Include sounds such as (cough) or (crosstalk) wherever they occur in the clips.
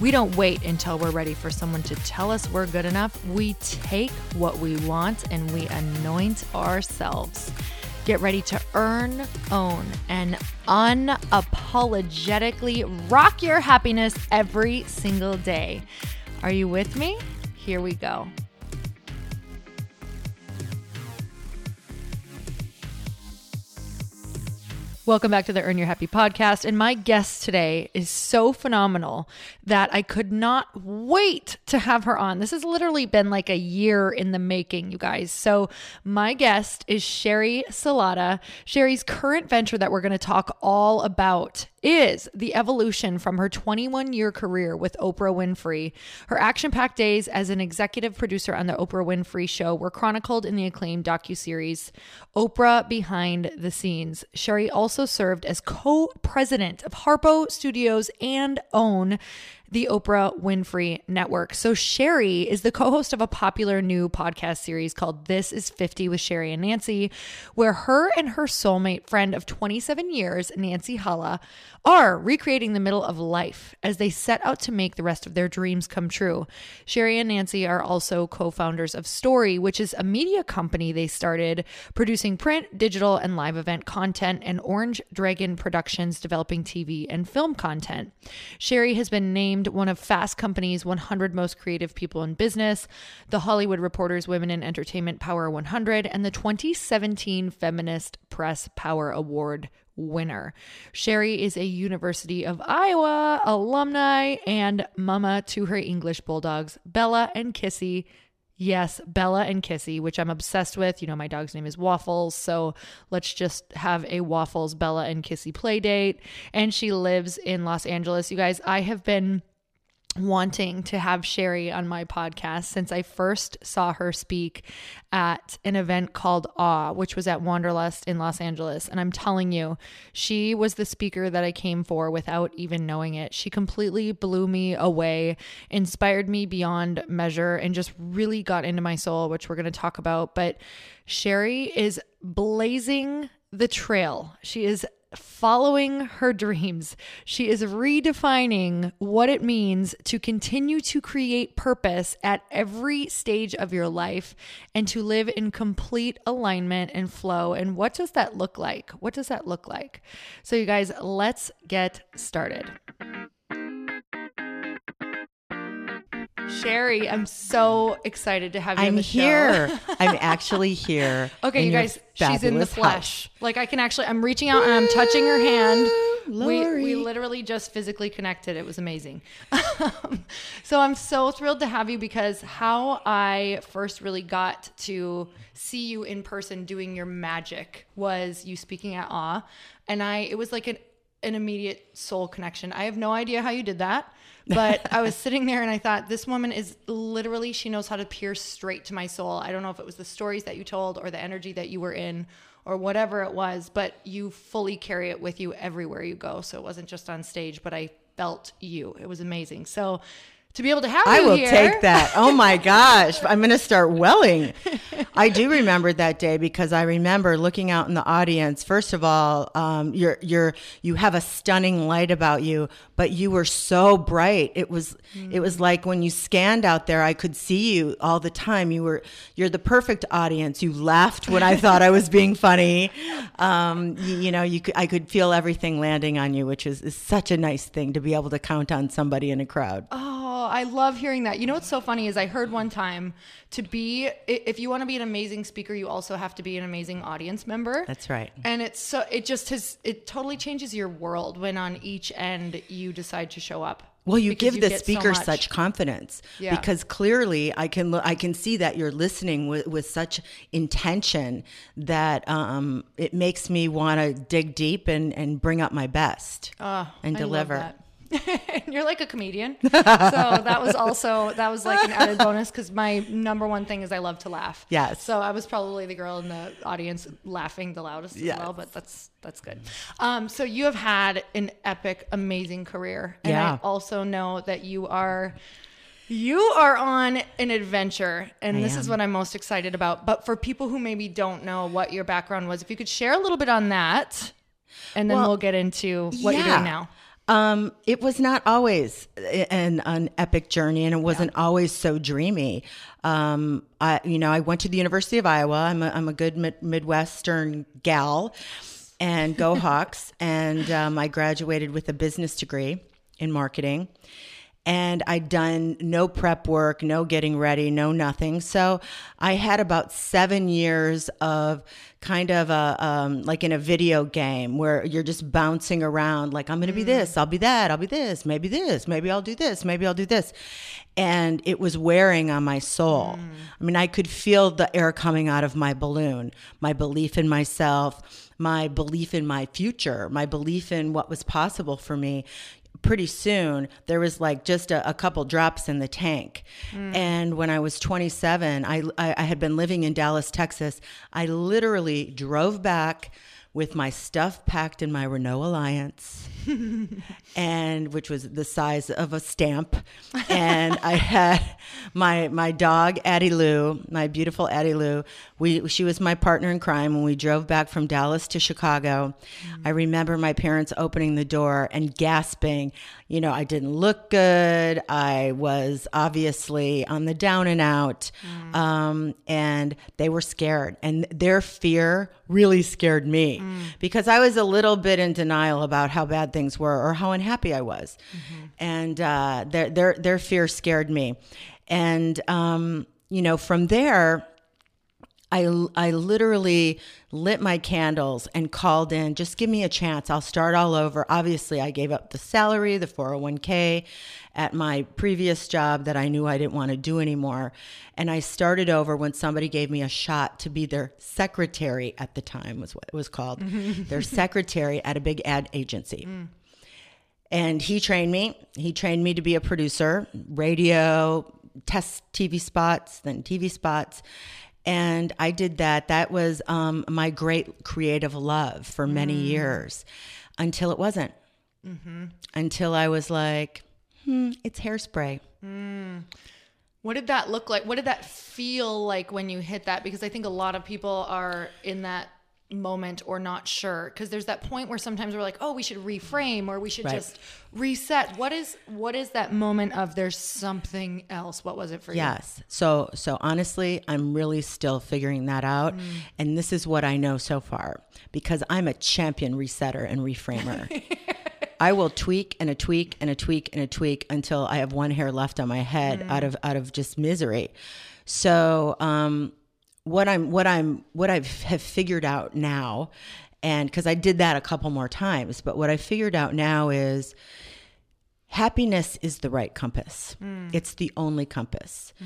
We don't wait until we're ready for someone to tell us we're good enough. We take what we want and we anoint ourselves. Get ready to earn, own, and unapologetically rock your happiness every single day. Are you with me? Here we go. Welcome back to the Earn Your Happy podcast. And my guest today is so phenomenal that I could not wait to have her on. This has literally been like a year in the making, you guys. So, my guest is Sheri Salata. Sheri's current venture that we're going to talk all about is the evolution from her 21 year career with Oprah Winfrey. Her action packed days as an executive producer on the Oprah Winfrey Show were chronicled in the acclaimed docuseries Oprah Behind the Scenes. Sheri also served as co president of Harpo Studios and OWN the Oprah Winfrey Network. So, Sheri is the co host of a popular new podcast series called This is 50 with Sheri and Nancy, where her and her soulmate friend of 27 years, Nancy Hala, are recreating the middle of life as they set out to make the rest of their dreams come true. Sheri and Nancy are also co founders of Story, which is a media company they started producing print, digital, and live event content, and Orange Dragon Productions developing TV and film content. Sheri has been named named one of Fast Company's 100 most creative people in business, the Hollywood Reporter's Women in Entertainment Power 100, and the 2017 Feminist Press Power Award winner. Sheri is a University of Iowa alumni and mama to her English bulldogs, Bella and Kissy. Yes, Bella and Kissy, which I'm obsessed with. You know, my dog's name is Waffles. So let's just have a Waffles, Bella, and Kissy play date. And she lives in Los Angeles. You guys, I have been wanting to have Sheri on my podcast since I first saw her speak at an event called Awe, which was at Wanderlust in Los Angeles. And I'm telling you, she was the speaker that I came for without even knowing it. She completely blew me away, inspired me beyond measure, and just really got into my soul, which we're going to talk about. But Sheri is blazing the trail. She is following her dreams. She is redefining what it means to continue to create purpose at every stage of your life and to live in complete alignment and flow. And what does that look like? What does that look like? So, you guys, let's get started. Sheri, I'm so excited to have you I'm on the here. show. (laughs) I'm actually here. Okay, you guys, she's in the flesh. house. Like I can actually, I'm reaching out and I'm touching her hand. We, we literally just physically connected. It was amazing. (laughs) so I'm so thrilled to have you because how I first really got to see you in person doing your magic was you speaking at Awe, and I it was like an an immediate soul connection. I have no idea how you did that. But (laughs) I was sitting there and I thought, this woman is literally, she knows how to pierce straight to my soul. I don't know if it was the stories that you told or the energy that you were in or whatever it was, but you fully carry it with you everywhere you go. So it wasn't just on stage, but I felt you. It was amazing. So to be able to have I will here- take that. Oh my (laughs) gosh. I'm going to start welling. (laughs) I do remember that day because I remember looking out in the audience. First of all, um, you're, you're, you have a stunning light about you, but you were so bright. It was, it was like when you scanned out there, I could see you all the time. You were, you're the perfect audience. You laughed when I thought I was being funny. Um, you, you know, you could, I could feel everything landing on you, which is, is such a nice thing to be able to count on somebody in a crowd. Oh, I love hearing that. You know what's so funny is I heard one time to be if you want to be an amazing speaker, you also have to be an amazing audience member. That's right. And it's so it just has it totally changes your world when on each end you decide to show up. Well, you Because give the get so speaker such confidence Yeah. because clearly I can lo- I can see that you're listening with, with such intention that um, it makes me want to dig deep and, and bring up my best Oh, and I deliver. (laughs) you're like a comedian. (laughs) so that was also that was like an added bonus because my number one thing is I love to laugh. Yes. So I was probably the girl in the audience laughing the loudest Yes. as well, but that's that's good. Um, so you have had an epic, amazing career, and Yeah. I also know that you are. You are on an adventure, and I this is what I'm most excited about. But for people who maybe don't know what your background was, if you could share a little bit on that, and then Well, we'll get into what you're doing now. Um, it was not always an, an epic journey, and it wasn't always so dreamy. Um, I, you know, I went to the University of Iowa. I'm a, I'm a good mid- Midwestern gal, and go (laughs) Hawks. And um, I graduated with a business degree in marketing. And I'd done no prep work, no getting ready, no nothing. So I had about seven years of kind of a um, like in a video game where you're just bouncing around. Like I'm going to be this, I'll be that, I'll be this, maybe this, maybe I'll do this, maybe I'll do this, and it was wearing on my soul. I mean, I could feel the air coming out of my balloon. My belief in myself, my belief in my future, my belief in what was possible for me pretty soon there was like just a, a couple drops in the tank. Mm. And when i was 27 I, I i had been living in dallas texas. I literally drove back with my stuff packed in my renault alliance (laughs) and which was the size of a stamp. And i had my my dog addie lou my beautiful addie lou. We she was my partner in crime when we drove back from dallas to chicago. I remember my parents opening the door and gasping you know i didn't look good. I was obviously on the down and out. Um, and they were scared. And their fear really scared me because i was a little bit in denial about how bad things were or how unhappy i was. And uh, their, their, their fear scared me. And um, you know from there I, I literally lit my candles and called in, just give me a chance. I'll start all over. Obviously, I gave up the salary, the 401k at my previous job that I knew I didn't want to do anymore. And I started over when somebody gave me a shot to be their secretary at the time, was what it was called, (laughs) their secretary at a big ad agency. Mm. And he trained me. He trained me to be a producer, radio, test TV spots, then TV spots. And I did that. That was um, my great creative love for many years until it wasn't. Until I was like, hmm, it's hairspray. What did that look like? What did that feel like when you hit that? Because I think a lot of people are in that moment or not sure because there's that point where sometimes we're like oh we should reframe or we should Right. just reset what is what is that moment of there's something else what was it for you Yes. So so honestly, I'm really still figuring that out. And this is what I know so far because I'm a champion resetter and reframer. (laughs) I will tweak and a tweak and a tweak and a tweak until I have one hair left on my head out of out of just misery. So um what I'm what I'm what I've have figured out now and because I did that a couple more times, but what I figured out now is happiness is the right compass. Hmm. It's the only compass. Hmm.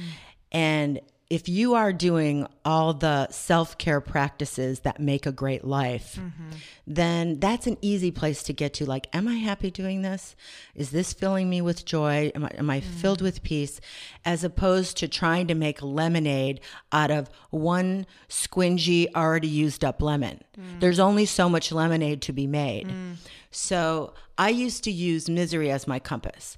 And if you are doing all the self care practices that make a great life, mm-hmm. then that's an easy place to get to. Like, am I happy doing this? Is this filling me with joy? Am I, am I mm. filled with peace? As opposed to trying to make lemonade out of one squingy, already used up lemon. Mm. There's only so much lemonade to be made. Mm. So I used to use misery as my compass.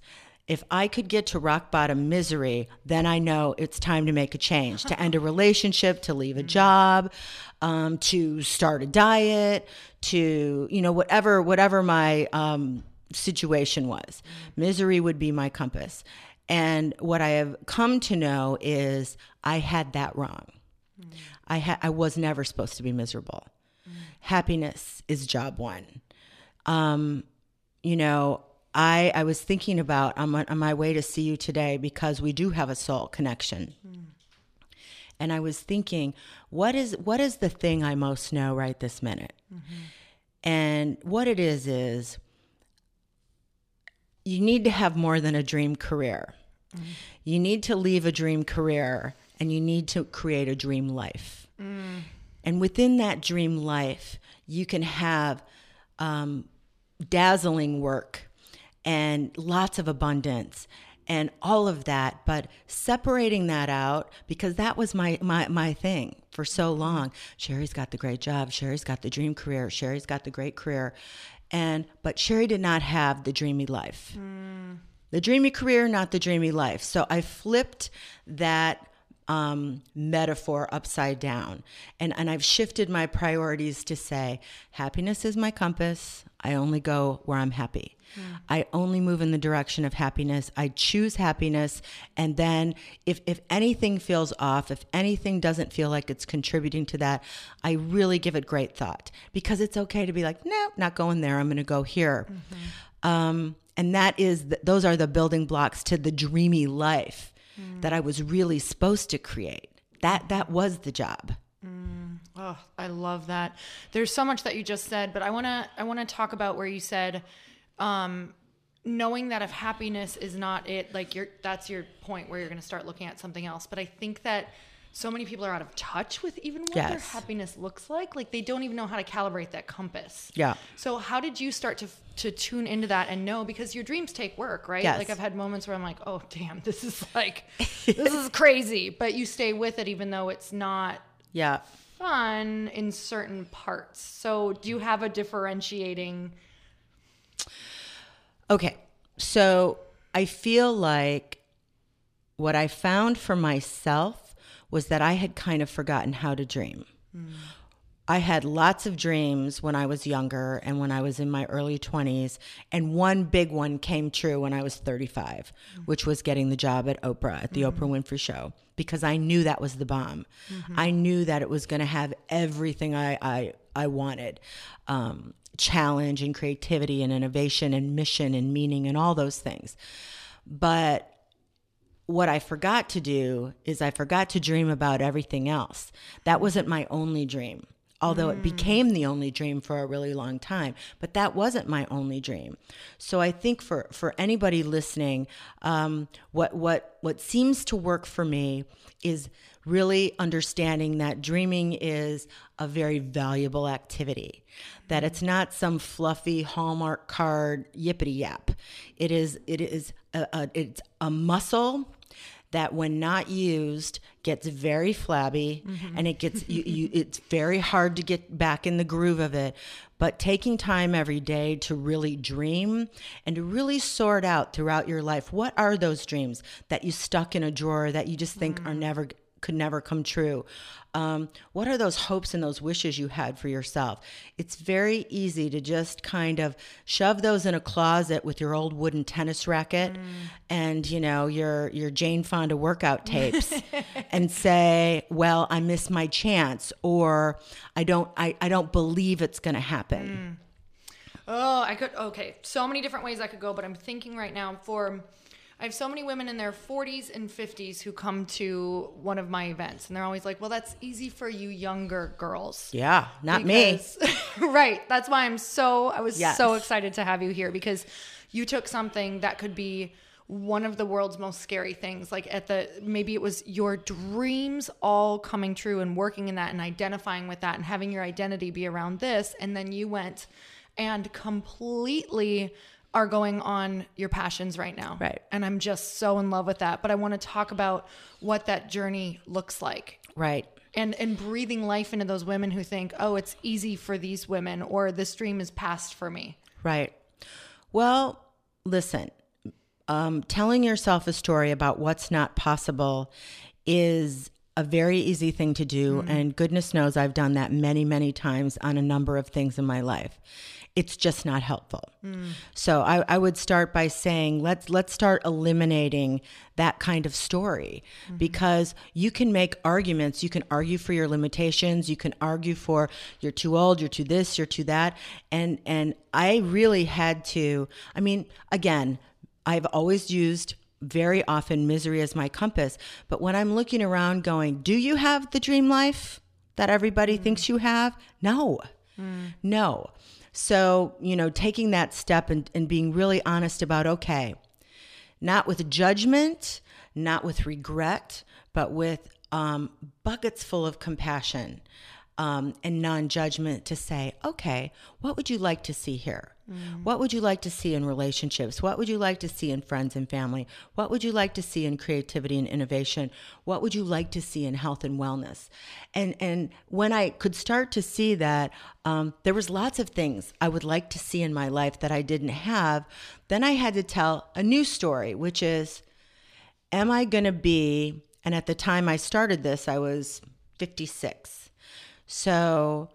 If I could get to rock bottom misery, then I know it's time to make a change, to end a relationship, to leave a job, um, to start a diet, to you know whatever whatever my um, situation was. Misery would be my compass. And what I have come to know is I had that wrong. I ha- I was never supposed to be miserable. Happiness is job one. Um, you know, I I was thinking about on my, on my way to see you today because we do have a soul connection. Mm-hmm. And I was thinking, what is what is the thing I most know right this minute? Mm-hmm. And what it is is you need to have more than a dream career. Mm-hmm. You need to leave a dream career and you need to create a dream life. Mm. And within that dream life, you can have um, dazzling work and lots of abundance and all of that but separating that out because that was my my my thing for so long. Sheri's got the great job. Sheri's got the dream career. Sheri's got the great career. And but Sheri did not have the dreamy life. The dreamy career not the dreamy life. So i flipped that um, metaphor upside down. And, and I've shifted my priorities to say, happiness is my compass. I only go where I'm happy. I only move in the direction of happiness. I choose happiness. And then if, if anything feels off, if anything doesn't feel like it's contributing to that, I really give it great thought because it's okay to be like, no, not going there. I'm going to go here. Mm-hmm. Um, and that is, th- those are the building blocks to the dreamy life mm. that I was really supposed to create. That that was the job. Mm. Oh, I love that. There's so much that you just said, but I want to I want to talk about where you said um knowing that if happiness is not it, like you're that's your point where you're going to start looking at something else. But I think that so many people are out of touch with even what their happiness looks like. Like they don't even know how to calibrate that compass. Yeah. So how did you start to to tune into that and know because your dreams take work, right? Yes. Like I've had moments where I'm like, "Oh, damn, this is like this is crazy," (laughs) but you stay with it even though it's not Yeah. fun in certain parts. So, do you have a differentiating? Okay. So I feel like what I found for myself was that I had kind of forgotten how to dream. Hmm. I had lots of dreams when I was younger and when I was in my early 20s. And one big one came true when I was 35, hmm. which was getting the job at Oprah, at the hmm. Oprah Winfrey Show, because I knew that was the bomb. I knew that it was going to have everything I, I, I wanted um, challenge and creativity and innovation and mission and meaning and all those things. But what I forgot to do is I forgot to dream about everything else. That wasn't my only dream, although it became the only dream for a really long time. But that wasn't my only dream. So I think for for anybody listening, um, what what what seems to work for me is really understanding that dreaming is a very valuable activity that it's not some fluffy hallmark card yippity yap. It is it is a, a, it's a muscle that when not used gets very flabby mm-hmm. and it gets you, you (laughs) it's very hard to get back in the groove of it. But taking time every day to really dream and to really sort out throughout your life what are those dreams that you stuck in a drawer that you just think are mm. never could never come true. Um, what are those hopes and those wishes you had for yourself? It's very easy to just kind of shove those in a closet with your old wooden tennis racket and you know your your Jane Fonda workout tapes (laughs) and say, "Well, I missed my chance," or "I don't I, I don't believe it's going to happen." Oh, I could. Okay, so many different ways I could go, but I'm thinking right now for. I have so many women in their 40s and 50s who come to one of my events, and they're always like, "Well, that's easy for you younger girls." Yeah, not me. (laughs) Right. That's why I'm so I was Yes. so excited to have you here because you took something that could be one of the world's most scary things like at the maybe it was your dreams all coming true and working in that and identifying with that and having your identity be around this and then you went and completely are going on your passions right now. Right. And I'm just so in love with that, but I want to talk about what that journey looks like Right. and and breathing life into those women who think, "Oh, it's easy for these women," or "This dream is past for me." Right. Well, listen, um, telling yourself a story about what's not possible is a very easy thing to do. And goodness knows I've done that many, many times on a number of things in my life. It's just not helpful. Mm. So I, I would start by saying let's let's start eliminating that kind of story mm-hmm. because you can make arguments. You can argue for your limitations. You can argue for you're too old, you're too this, you're too that. And and I really had to. I mean, again, I've always used very often misery as my compass. But when I'm looking around, going, do you have the dream life that everybody mm. thinks you have? No, mm. no. So, you know, taking that step and, and being really honest about, okay, not with judgment, not with regret, but with um, buckets full of compassion um, and non judgment to say, okay, what would you like to see here? What would you like to see in relationships? What would you like to see in friends and family? What would you like to see in creativity and innovation? What would you like to see in health and wellness? And and when I could start to see that, um, there was lots of things I would like to see in my life that I didn't have. Then I had to tell a new story, which is, am I going to be? And at the time I started this, I was 56. So,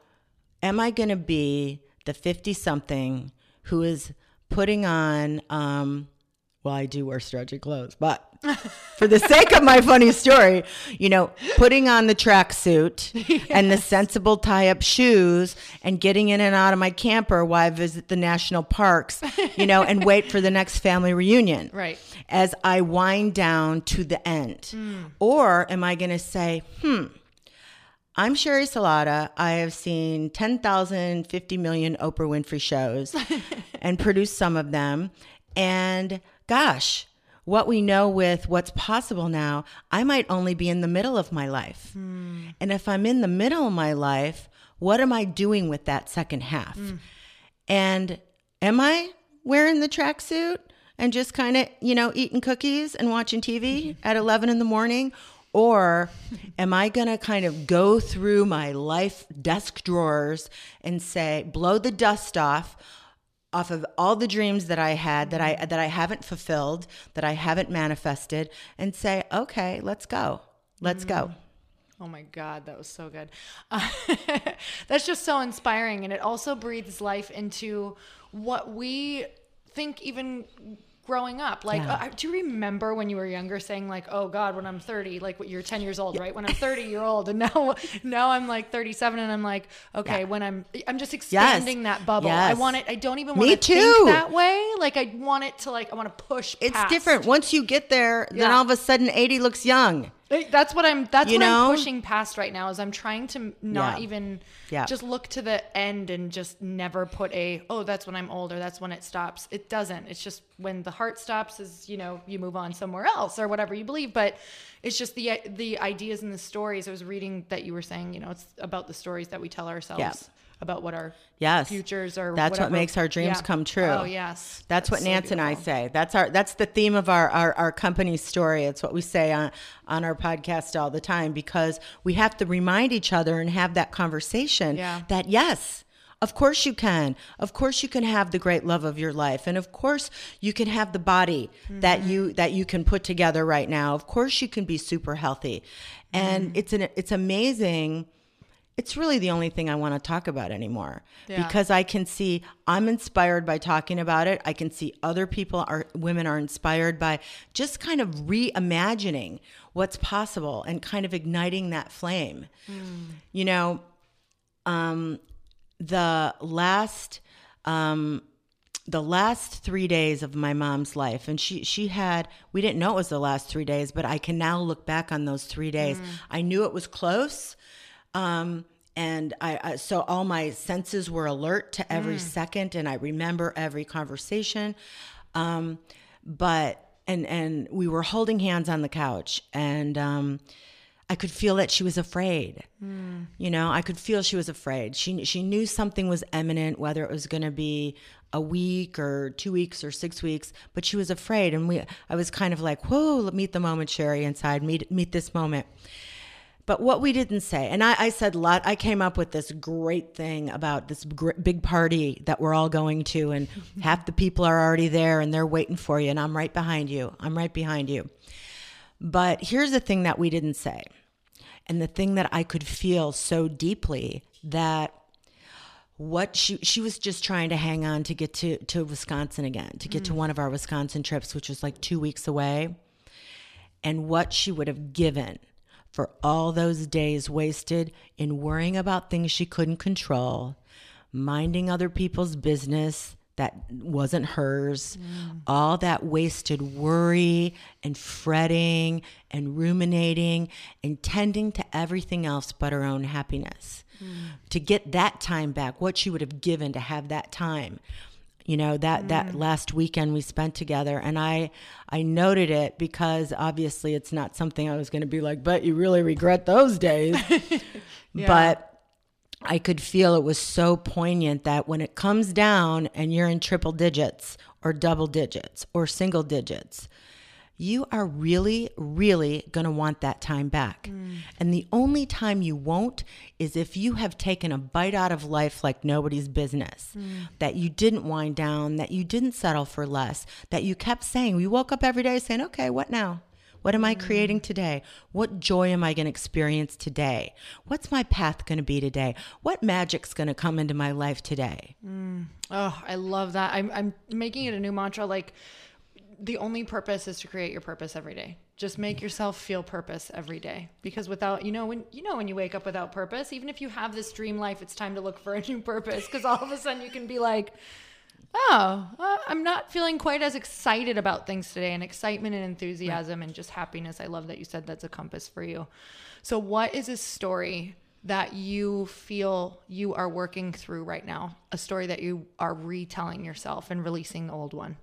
am I going to be the 50 something who is putting on, um, well, I do wear stretchy clothes, but (laughs) for the sake of my funny story, you know, putting on the tracksuit yes. (laughs) and the sensible tie up shoes and getting in and out of my camper while I visit the national parks, you know, and wait for the (laughs) next family reunion. Right. As I wind down to the end. Mm. Or am I going to say, hmm, I'm Sheri Salata. I have seen 10,000, 50 million Oprah Winfrey shows (laughs) and produced some of them. And gosh, what we know with what's possible now, I might only be in the middle of my life. Mm. And if I'm in the middle of my life, what am I doing with that second half? Mm. And am I wearing the tracksuit and just kind of, you know, eating cookies and watching TV (laughs) at 11 in the morning? Or am I going to kind of go through my life desk drawers and say, blow the dust off? off of all the dreams that I had that I that I haven't fulfilled, that I haven't manifested and say, "Okay, let's go. Let's mm. go." Oh my God, that was so good. Uh, (laughs) that's just so inspiring. And it also breathes life into what we think even growing up like yeah. uh, do you remember when you were younger saying like oh god when i'm 30 like you're 10 years old right when i'm 30 year old and now (laughs) now i'm like 37 and i'm like okay yeah. when i'm i'm just expanding yes. that bubble yes. i want it i don't even want to think that way like i want it to like i want to push it's past. different once you get there yeah. then all of a sudden 80 looks young that's what I'm. That's you what know? I'm pushing past right now. Is I'm trying to not yeah. even yeah. just look to the end and just never put a oh that's when I'm older. That's when it stops. It doesn't. It's just when the heart stops is you know you move on somewhere else or whatever you believe. But it's just the the ideas and the stories. I was reading that you were saying you know it's about the stories that we tell ourselves. Yeah about what our yes futures are. That's whatever. what makes our dreams yeah. come true. Oh yes, that's, that's what so Nance beautiful. and I say. That's our that's the theme of our, our our company story. It's what we say on on our podcast all the time because we have to remind each other and have that conversation yeah. that yes. Of course you can. Of course you can have the great love of your life and of course you can have the body mm-hmm. that you that you can put together right now. Of course you can be super healthy. And mm-hmm. it's an it's amazing it's really the only thing I want to talk about anymore yeah. because I can see I'm inspired by talking about it. I can see other people are women are inspired by just kind of reimagining what's possible and kind of igniting that flame. Mm. You know, um, the last um, the last three days of my mom's life and she she had we didn't know it was the last three days but i can now look back on those three days mm. i knew it was close um, and I, I, so all my senses were alert to every mm. second, and I remember every conversation. Um, but and and we were holding hands on the couch, and um, I could feel that she was afraid. Mm. You know, I could feel she was afraid. She she knew something was imminent, whether it was going to be a week or two weeks or six weeks, but she was afraid. And we, I was kind of like, "Whoa, meet the moment, Sheri, inside. Meet meet this moment." But what we didn't say, and I, I said a lot, I came up with this great thing about this gr- big party that we're all going to, and (laughs) half the people are already there and they're waiting for you, and I'm right behind you. I'm right behind you. But here's the thing that we didn't say, and the thing that I could feel so deeply that what she she was just trying to hang on to get to to Wisconsin again, to get mm. to one of our Wisconsin trips, which was like two weeks away, and what she would have given for all those days wasted in worrying about things she couldn't control, minding other people's business that wasn't hers, mm. all that wasted worry and fretting and ruminating and tending to everything else but her own happiness. Mm. To get that time back, what she would have given to have that time you know that mm. that last weekend we spent together and i i noted it because obviously it's not something i was going to be like but you really regret those days (laughs) yeah. but I could feel it was so poignant that when it comes down and you're in triple digits or double digits or single digits, you are really, really going to want that time back. Mm. And the only time you won't is if you have taken a bite out of life like nobody's business, mm. that you didn't wind down, that you didn't settle for less, that you kept saying, we woke up every day saying, okay, what now? What am I creating mm. today? What joy am I going to experience today? What's my path going to be today? What magic's going to come into my life today? Mm. Oh, I love that. I'm, I'm making it a new mantra. Like, the only purpose is to create your purpose every day. Just make yourself feel purpose every day. Because without, you know, when you know when you wake up without purpose, even if you have this dream life, it's time to look for a new purpose. Because all of a sudden you can be like, oh, uh, I'm not feeling quite as excited about things today. And excitement and enthusiasm right. and just happiness. I love that you said that's a compass for you. So, what is a story that you feel you are working through right now? A story that you are retelling yourself and releasing the old one?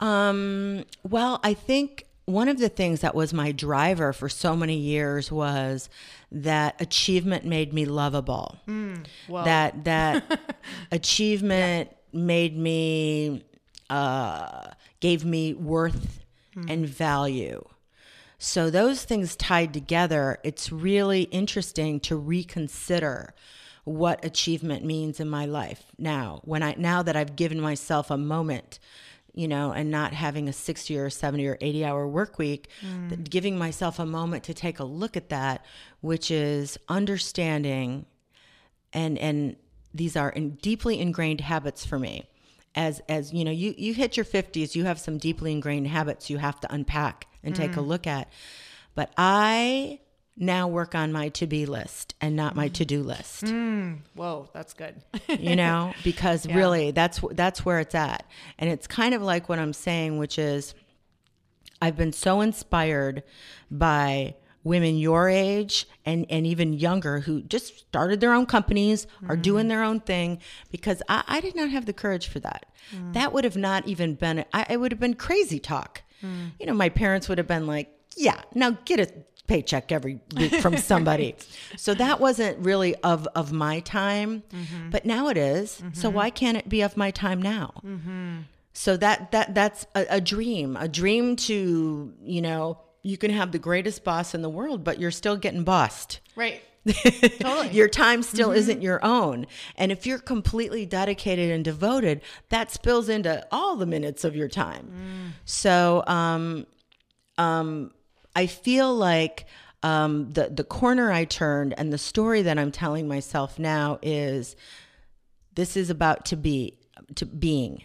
Um, well, I think one of the things that was my driver for so many years was that achievement made me lovable. Mm, that that (laughs) achievement yeah. made me uh, gave me worth mm. and value. So those things tied together, it's really interesting to reconsider what achievement means in my life now. When I now that I've given myself a moment you know, and not having a 60 or 70 or 80 hour work week, mm. giving myself a moment to take a look at that, which is understanding and and these are in deeply ingrained habits for me. As as you know, you you hit your 50s, you have some deeply ingrained habits you have to unpack and mm. take a mm. look at. But I now work on my to be list and not my to do list. Mm, whoa, that's good. (laughs) you know, because yeah. really that's that's where it's at. And it's kind of like what I'm saying, which is I've been so inspired by women your age and, and even younger who just started their own companies, mm. are doing their own thing, because I, I, did not have the courage for that. Mm. That would have not even been, I, it would have been crazy talk. Mm. You know, my parents would have been like, yeah, now get a paycheck every week from (laughs) somebody. so that wasn't really of of my time, mm-hmm. but now it is. Mm-hmm. So why can't it be of my time now? Mm-hmm. So that that that's a, a dream, a dream to you know you can have the greatest boss in the world, but you're still getting bossed. Right. (laughs) totally. your time still mm-hmm. isn't your own. And if you're completely dedicated and devoted, that spills into all the minutes of your time. Mm. So, um, um, I feel like um, the the corner I turned and the story that I'm telling myself now is this is about to be to being.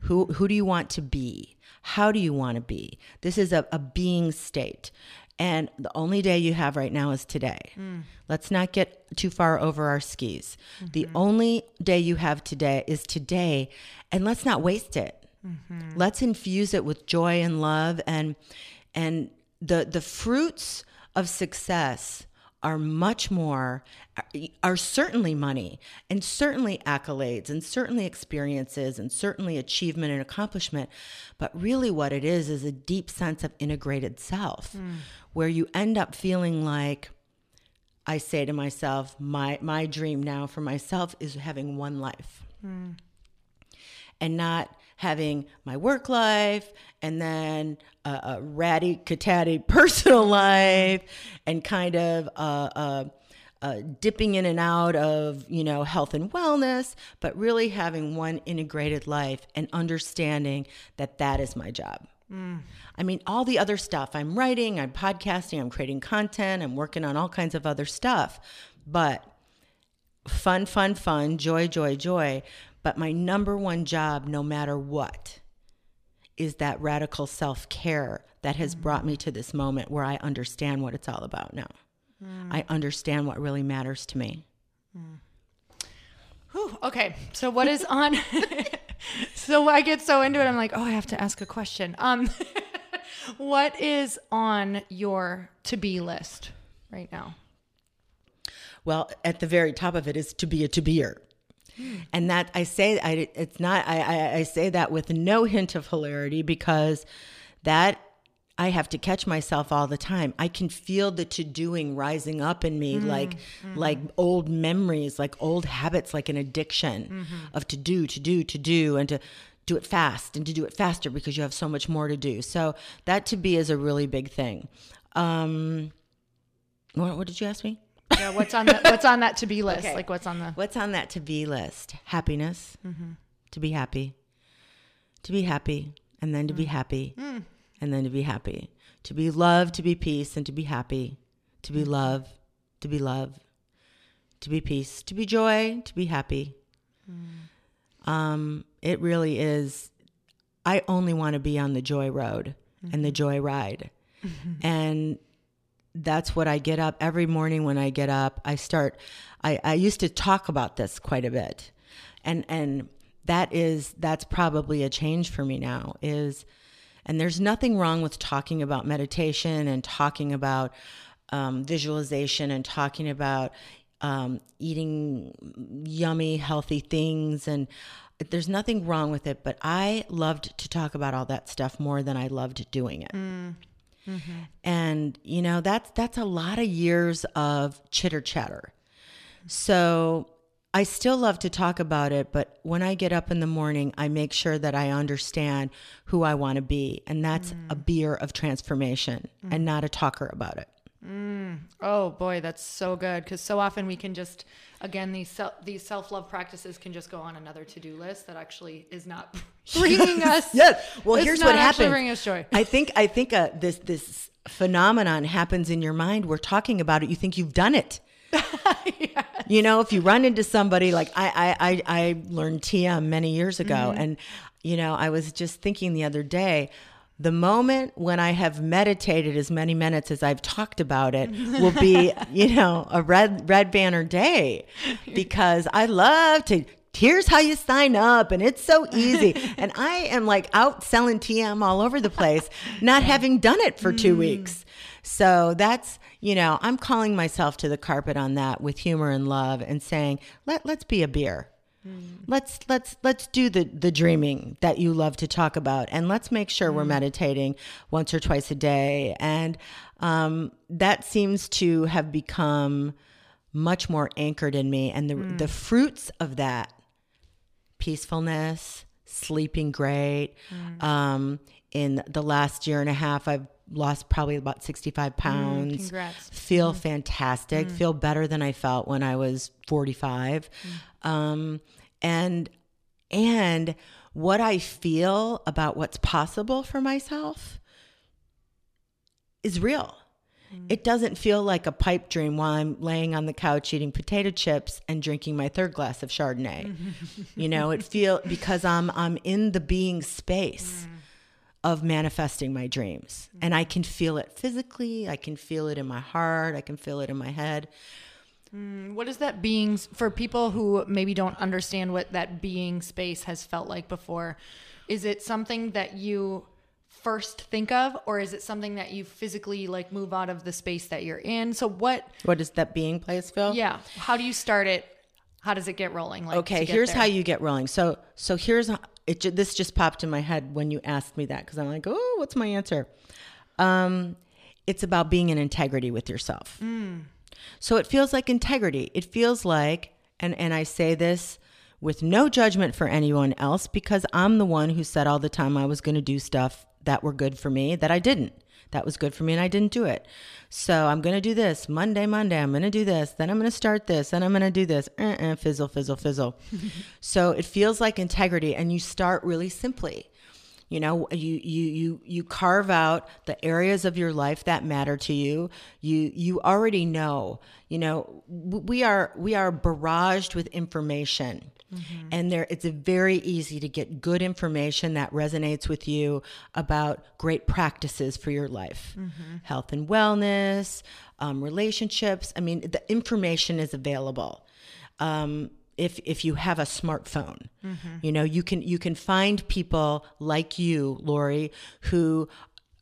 Who who do you want to be? How do you want to be? This is a, a being state. And the only day you have right now is today. Mm. Let's not get too far over our skis. Mm-hmm. The only day you have today is today, and let's not waste it. Mm-hmm. Let's infuse it with joy and love and and the the fruits of success are much more are certainly money and certainly accolades and certainly experiences and certainly achievement and accomplishment but really what it is is a deep sense of integrated self mm. where you end up feeling like i say to myself my my dream now for myself is having one life mm. and not having my work life and then a, a ratty catatty (laughs) personal life and kind of uh, uh, uh, dipping in and out of you know health and wellness but really having one integrated life and understanding that that is my job. Mm. i mean all the other stuff. I'm writing i'm podcasting i'm creating content i'm working on all kinds of other stuff. But fun fun fun joy joy joy but my number one job, no matter what, is that radical self care that has mm. brought me to this moment where I understand what it's all about now. Mm. I understand what really matters to me. Mm. Whew, okay, so what is on? (laughs) so I get so into it, I'm like, oh, I have to ask a question. Um, (laughs) what is on your to be list right now? Well, at the very top of it is to be a to beer. And that I say, I, it's not, I, I, I say that with no hint of hilarity because that I have to catch myself all the time. I can feel the to doing rising up in me mm-hmm. like mm-hmm. like old memories, like old habits, like an addiction mm-hmm. of to do, to do, to do, and to do it fast and to do it faster because you have so much more to do. So that to be is a really big thing. Um, what, what did you ask me? Yeah, what's on the, what's on that to be (laughs) list? Okay. Like what's on the What's on that to be list? Happiness. Mm-hmm. To be happy. To be happy. And then to be mm. happy. Mm. And then to be happy. To be love, to be peace, and to be happy. To be mm. love, to be love. To be peace, to be joy, to be happy. Um, it really is. I only want to be on the joy road and the mm-hmm. joy ride. (laughs) And that's what I get up every morning when I get up. I start I, I used to talk about this quite a bit. And and that is that's probably a change for me now is and there's nothing wrong with talking about meditation and talking about um, visualization and talking about um, eating yummy, healthy things. And there's nothing wrong with it. But I loved to talk about all that stuff more than I loved doing it. Mm-hmm. And you know that's that's a lot of years of chitter chatter. So I still love to talk about it, but when I get up in the morning, I make sure that I understand who I want to be, and that's mm. a beer of transformation and mm. not a talker about it. Oh boy, that's so good because so often we can just again these self, these self love practices can just go on another to do list that actually is not (laughs) bringing (laughs) us. Yes. Well, here's what happens. Bringing us joy. I think I think uh, this this phenomenon happens in your mind. We're talking about it. You think you've done it. (laughs) You know, if you run into somebody like I I I, I learned TM many years ago, Mm-hmm. and you know, I was just thinking the other day. The moment when I have meditated as many minutes as I've talked about it will be, (laughs) you know, a red red banner day (laughs) because I love to here's how you sign up and it's so easy. (laughs) and I am like out selling TM all over the place, not having done it for two hmm. weeks. So that's, you know, I'm calling myself to the carpet on that with humor and love and saying, Let, let's be a beer. Mm. Let's let's let's do the the dreaming that you love to talk about, and let's make sure we're mm. meditating once or twice a day. And um, that seems to have become much more anchored in me, and the the mm. fruits of that peacefulness, sleeping great. Um, in the last year and a half, I've lost probably about 65 pounds. congrats. Feel fantastic. Feel better than I felt when I was 45. Um, and, and what I feel about what's possible for myself is real. Hmm. It doesn't feel like a pipe dream while I'm laying on the couch eating potato chips and drinking my third glass of Chardonnay. (laughs) you know, it feel because I'm I'm in the being space hmm. of manifesting my dreams. Hmm. And I can feel it physically, I can feel it in my heart, I can feel it in my head. What is that being for people who maybe don't understand what that being space has felt like before? Is it something that you first think of or is it something that you physically like move out of the space that you're in? So what What does that being place feel? yeah, how do you start it? How does it get rolling? Like Okay, get here's there? how you get rolling. So so here's it. This just popped in my head when you asked me that because I'm like, oh, what's my answer? Um, it's about being in integrity with yourself. So it feels like integrity. It feels like, and and I say this with no judgment for anyone else because I'm the one who said all the time I was going to do stuff that were good for me that I didn't. That was good for me and I didn't do it. So I'm going to do this Monday, Monday. I'm going to do this. Then I'm going to start this. Then I'm going to do this. Uh-uh, fizzle, fizzle, fizzle. (laughs) so it feels like integrity and you start really simply. You know, you you you you carve out the areas of your life that matter to you. You you already know. You know, we are we are barraged with information. And there it's very easy to get good information that resonates with you about great practices for your life. Health and wellness, um, relationships. I mean, the information is available. Um, if if you have a smartphone. Mm-hmm. You know, you can you can find people like you, Lori, who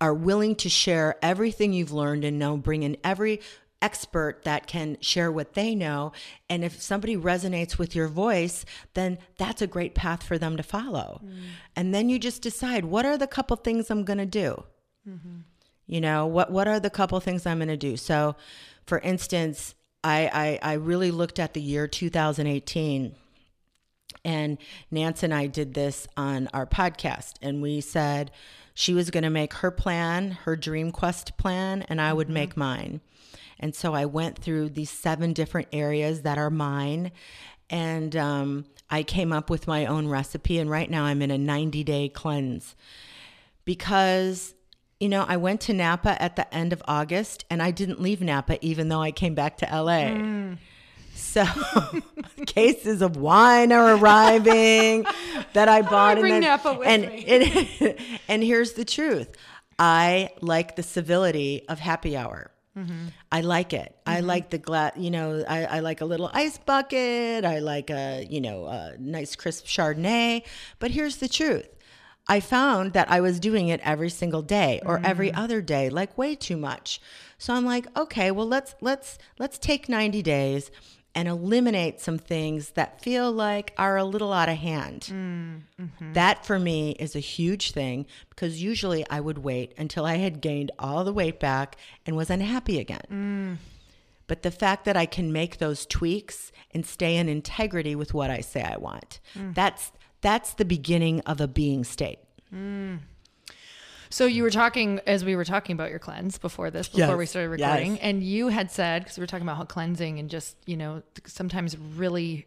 are willing to share everything you've learned and know, bring in every expert that can share what they know. And if somebody resonates with your voice, then that's a great path for them to follow. Mm. And then you just decide what are the couple things I'm going to do? Mm-hmm. You know, what what are the couple things I'm going to do? So, for instance, I, I I really looked at the year 2018 and Nance and I did this on our podcast, and we said she was going to make her plan, her dream quest plan, and I would make mine. And so I went through these seven different areas that are mine, and um, I came up with my own recipe. And right now I'm in a 90 day cleanse because you know, I went to Napa at the end of August and I didn't leave Napa even though I came back to LA. Mm. So (laughs) cases of wine are arriving (laughs) that I bought. bring and then- Napa with and, me. (laughs) and, and here's the truth. I like the civility of happy hour. Mm-hmm. I like it. I mm-hmm. like the glass, you know, I, I like a little ice bucket. I like a, you know, a nice crisp Chardonnay. But here's the truth. I found that I was doing it every single day or every mm. other day, like way too much. So I'm like, okay, well let's let's let's take 90 days and eliminate some things that feel like are a little out of hand. Mm, mm-hmm. That for me is a huge thing because usually I would wait until I had gained all the weight back and was unhappy again. Mm. But the fact that I can make those tweaks and stay in integrity with what I say I want, that's that's the beginning of a being state. So you were talking as we were talking about your cleanse before this, before Yes, we started recording, yes. and you had said because we were talking about how cleansing and just you know sometimes really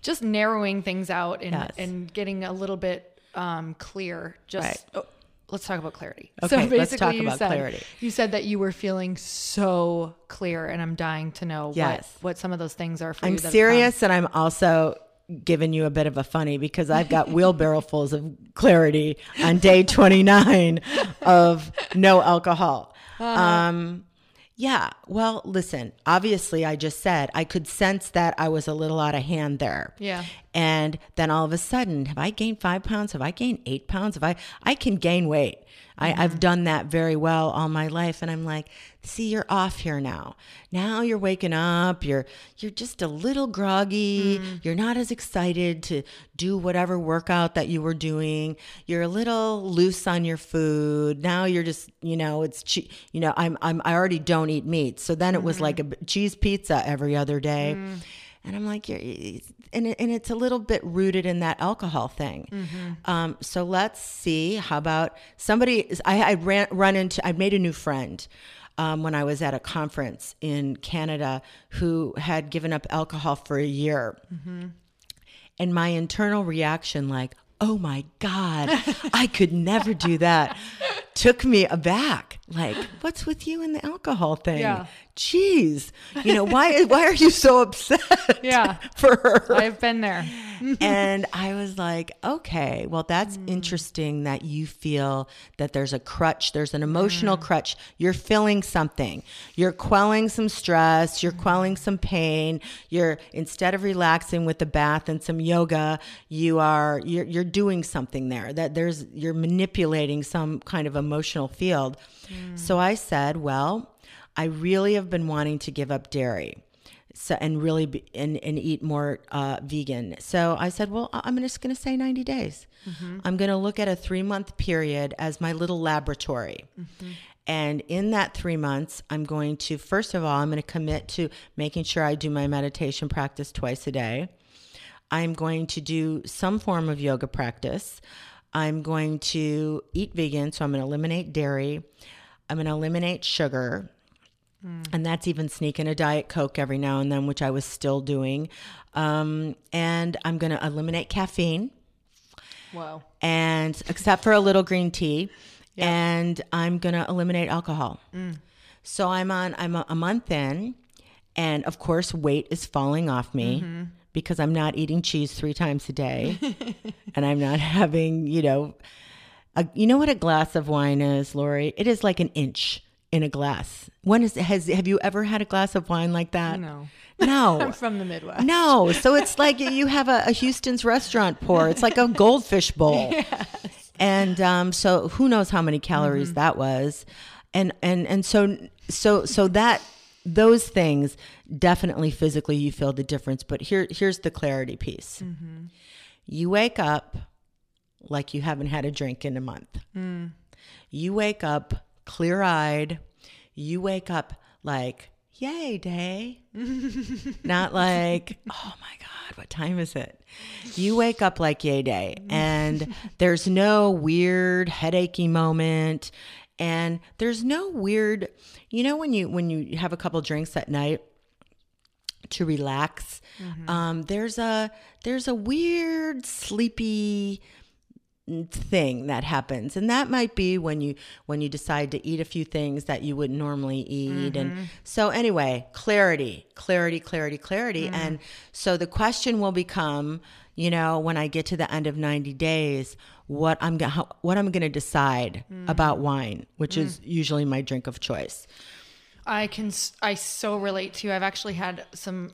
just narrowing things out and Yes. and getting a little bit um, clear. Just Right. oh, let's talk about clarity. Okay, let's talk you about said, clarity. You said that you were feeling so clear, and I'm dying to know Yes. what what some of those things are for I'm you. have serious, and I'm also giving you a bit of a funny because I've got wheelbarrowfuls (laughs) of clarity on day 29 of no alcohol. Um, yeah. Well, listen. Obviously, I just said I could sense that I was a little out of hand there. Yeah. And then all of a sudden, have I gained five pounds? Have I gained eight pounds? Have I? I can gain weight. I, I've done that very well all my life, and I'm like, see, you're off here now. Now you're waking up. You're you're just a little groggy. Mm. You're not as excited to do whatever workout that you were doing. You're a little loose on your food. Now you're just, you know, it's che- you know, I'm I'm I already don't eat meat. So then it was mm-hmm. like a cheese pizza every other day. Mm. And I'm like, you're, and, it, and it's a little bit rooted in that alcohol thing. Mm-hmm. Um, so let's see. How about somebody? is- I, I ran run into. I made a new friend um, when I was at a conference in Canada who had given up alcohol for a year, and my internal reaction, like, oh my god, (laughs) I could never do that, took me aback. Like, what's with you and the alcohol thing? Yeah. Jeez, you know why? (laughs) Why are you so upset? Yeah. (laughs) for her. I've been there. (laughs) and I was like, okay, well, that's mm. interesting that you feel that there's a crutch, there's an emotional mm. crutch. You're feeling something. You're quelling some stress, you're mm. quelling some pain. You're instead of relaxing with the bath and some yoga, you are you're you're doing something there. That there's you're manipulating some kind of emotional field. So I said, well, I really have been wanting to give up dairy so and really be, and, and eat more uh, vegan. So I said, well, I'm just going to say 90 days. I'm going to look at a three month period as my little laboratory. And in that three months, I'm going to, first of all, I'm going to commit to making sure I do my meditation practice twice a day. I'm going to do some form of yoga practice. I'm going to eat vegan, so I'm going to eliminate dairy. I'm going to eliminate sugar. Mm. And that's even sneaking a Diet Coke every now and then, which I was still doing. Um, and I'm going to eliminate caffeine. Wow. and except for a little green tea. And i'm going to eliminate alcohol. Mm. So i'm on i'm a, a month in and of course weight is falling off me mm-hmm. because i'm not eating cheese three times a day. (laughs) And i'm not having you know a, you know what a glass of wine is lori? It is like an inch in a glass when is has have you ever had a glass of wine like that No. no (laughs) I'm from the Midwest. no, so it's like you have a, a Houston's restaurant pour. It's like a (laughs) goldfish bowl, Yes. and um, so who knows how many calories Mm-hmm. that was, and and and so so so that those things definitely physically you feel the difference. But here here's the clarity piece: Mm-hmm. you wake up like you haven't had a drink in a month. Mm. You wake up clear eyed. You wake up like, yay, day. (laughs) Not like, oh my God, what time is it? You wake up like yay day, and there's no weird headachy moment. And there's no weird, you know, when you when you have a couple drinks at night to relax, um, there's a there's a weird sleepy thing that happens. And that might be when you when you decide to eat a few things that you wouldn't normally eat. And mm-hmm. so anyway clarity clarity clarity clarity. Mm. And so the question will become you know when i get to the end of 90 days what i'm going what i'm going to decide mm. about wine which mm. is usually my drink of choice. I can i so relate to you. I've actually had some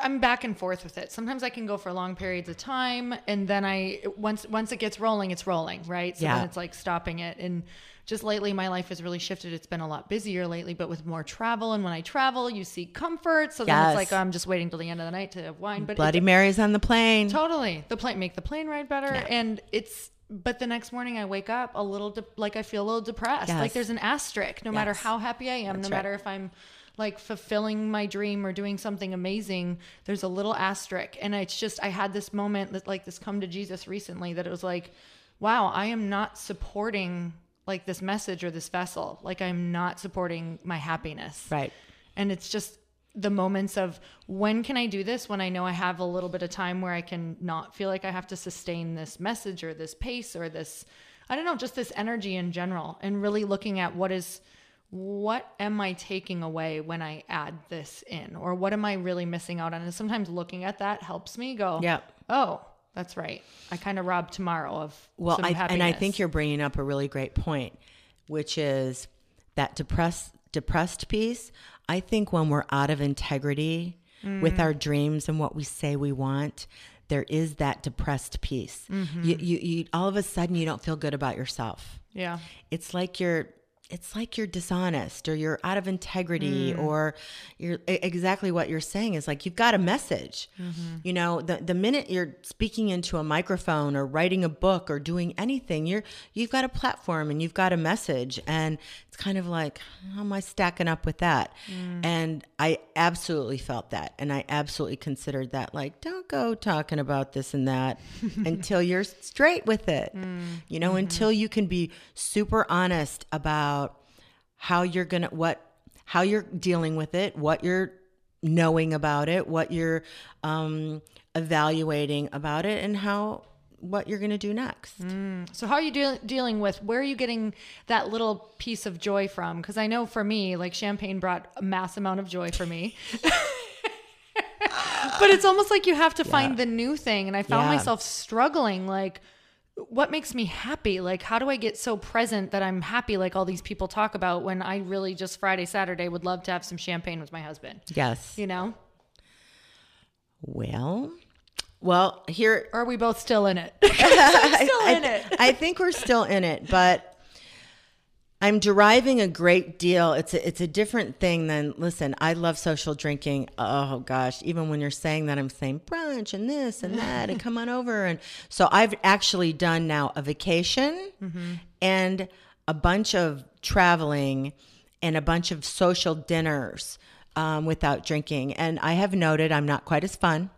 I'm back and forth with it. Sometimes I can go for long periods of time and then I once once it gets rolling, it's rolling, right? So Yeah. then it's like stopping it and just lately my life has really shifted. It's been a lot busier lately, but with more travel and when I travel, you seek comfort. So then Yes. it's like oh, I'm just waiting till the end of the night to have wine, but bloody it's, mary's on the plane Totally. The plane make the plane ride better and it's but the next morning I wake up a little de- like I feel a little depressed. Yes. Like there's an asterisk no matter how happy I am, no right. matter if I'm like fulfilling my dream or doing something amazing, there's a little asterisk and it's just I had this moment that like this come to Jesus recently that it was like wow, I am not supporting like this message or this vessel. Like I'm not supporting my happiness. right And it's just the moments of when can I do this when I know I have a little bit of time where I can not feel like I have to sustain this message or this pace or this I don't know, just this energy in general and really looking at what is what am I taking away when I add this in or what am I really missing out on? And sometimes looking at that helps me go, Yep. oh, that's right. I kind of robbed tomorrow of Well, I, and I think you're bringing up a really great point, which is that depressed depressed piece. I think when we're out of integrity with mm. our dreams and what we say we want, there is that depressed piece. You, mm-hmm. you, you, all of a sudden, you don't feel good about yourself. yeah. It's like you're. It's like you're dishonest or you're out of integrity mm. or you're exactly what you're saying is like you've got a message. Mm-hmm. You know, the the minute you're speaking into a microphone or writing a book or doing anything, you're you've got a platform and you've got a message. And it's kind of like how am I stacking up with that? Mm. And I absolutely felt that. And I absolutely considered that like don't go talking about this and that (laughs) until you're straight with it. Mm. You know, mm-hmm. until you can be super honest about how you're going to what how you're dealing with it, what you're knowing about it, what you're um evaluating about it and how what you're going to do next. So how are you deal dealing with where are you getting that little piece of joy from? Because I know for me, like champagne brought a mass amount of joy for me. (laughs) but it's almost like you have to find the new thing, and I found Yeah. myself struggling. Like, what makes me happy? Like, how do I get so present that I'm happy? Like all these people talk about when I really just Friday, Saturday would love to have some champagne with my husband. Yes. You know, Well, well, here or are we both still in it? (laughs) (laughs) Still I, in it. I think we're still in it, but I'm deriving a great deal. It's a, it's a different thing than listen. I love social drinking. Oh gosh, even when you're saying that, I'm saying brunch and this and (laughs) that, and come on over. And so I've actually done now a vacation and a bunch of traveling and a bunch of social dinners um, without drinking. And I have noted I'm not quite as fun.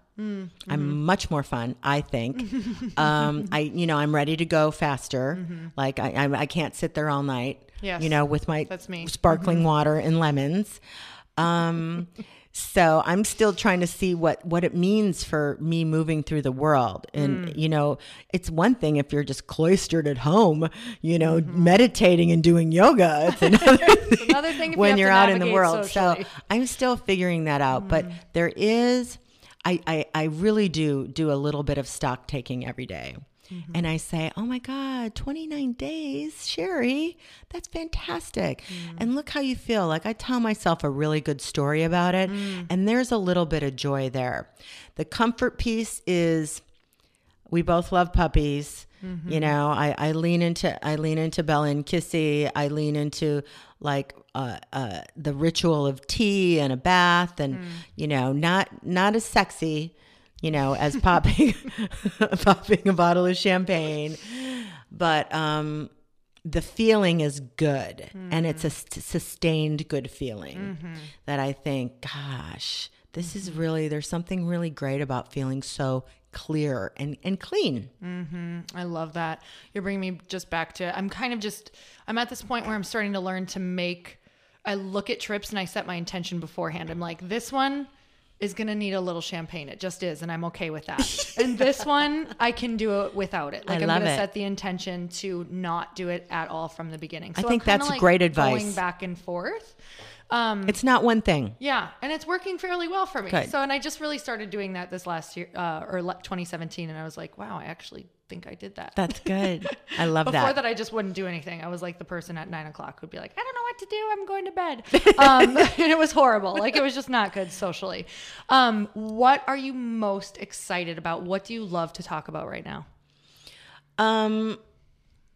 I'm much more fun, I think. (laughs) um, I, you know, I'm ready to go faster. Like I, I, I can't sit there all night. Yes. You know, with my That's me. sparkling mm-hmm. water and lemons. Um, (laughs) so I'm still trying to see what what it means for me moving through the world. And mm. you know, it's one thing if you're just cloistered at home, you know, mm-hmm. meditating and doing yoga. It's (laughs) another thing another thing when have you're out in the world. socially. So I'm still figuring that out. But mm. there is, I, I, I really do do a little bit of stock taking every day. Mm-hmm. And I say, oh my God, 29 days, Sheri, that's fantastic. Mm. And look how you feel. Like I tell myself a really good story about it. Mm. And there's a little bit of joy there. The comfort piece is we both love puppies. Mm-hmm. You know, I, I lean into I lean into Bella and Kissy. I lean into like uh, uh, the ritual of tea and a bath, and mm. you know, not not as sexy, you know, as popping (laughs) popping a bottle of champagne, but um, the feeling is good and it's a sustained good feeling that I think, gosh, this is really, there's something really great about feeling so clear and, and clean. Mm-hmm. I love that. You're bringing me just back to I'm kind of just I'm at this point where I'm starting to learn to make I look at trips and I set my intention beforehand. I'm like this one is going to need a little champagne. It just is and I'm okay with that. (laughs) and this one I can do it without it. Like I'm going to set the intention to not do it at all from the beginning. So I think I'm that's like great Going back and forth. Um, It's not one thing. yeah, and it's working fairly well for me. Good. So, and I just really started doing that this last year, uh, or le- 2017, and I was like, wow, I actually think I did that. That's good. (laughs) I love Before that. Before that. I just wouldn't do anything. I was like the person at nine o'clock who'd be like, I don't know what to do. I'm going to bed. (laughs) Um, (laughs) and it was horrible. Like it was just not good socially. Um, what are you most excited about? What do you love to talk about right now? Um,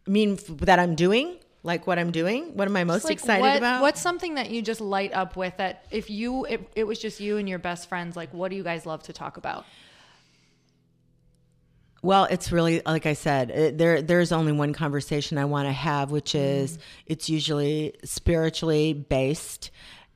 I mean that I'm doing, like what I'm doing. What am I most Like, excited what- about? What's something that you just light up with that if you, it, it was just you and your best friends, like what do you guys love to talk about? Well, it's really like I said. It, there, there's only one conversation I want to have, which is mm. it's usually spiritually based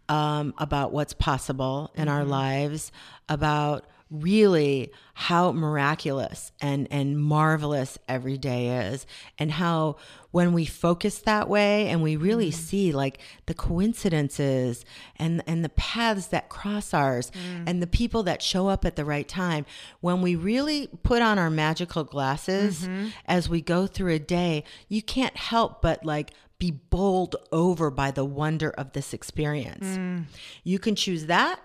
um, about what's possible in our mm-hmm. lives, about really how miraculous and and marvelous every day is, and how when we focus that way and we really mm. see like the coincidences and and the paths that cross ours mm. and the people that show up at the right time when we really put on our magical glasses mm-hmm. as we go through a day you can't help but like be bowled over by the wonder of this experience. Mm. You can choose that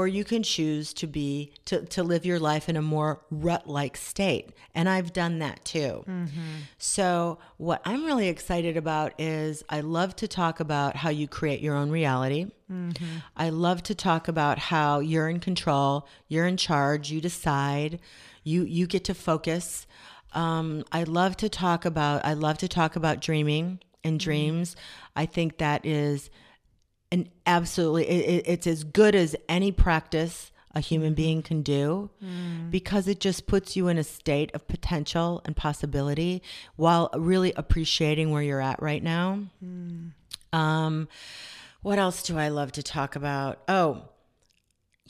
or you can choose to be to, to live your life in a more rut-like state. And i've done that too. Mm-hmm. So what i'm really excited about is i love to talk about how you create your own reality. Mm-hmm. I love to talk about how you're in control you're in charge you decide you you get to focus. Um, i love to talk about i love to talk about dreaming and mm-hmm. dreams. I think that is an absolutely it, it- it's as good as any practice a human mm-hmm. being can do mm. because it just puts you in a state of potential and possibility while really appreciating where you're at right now. Mm. Um what else do i love to talk about? Oh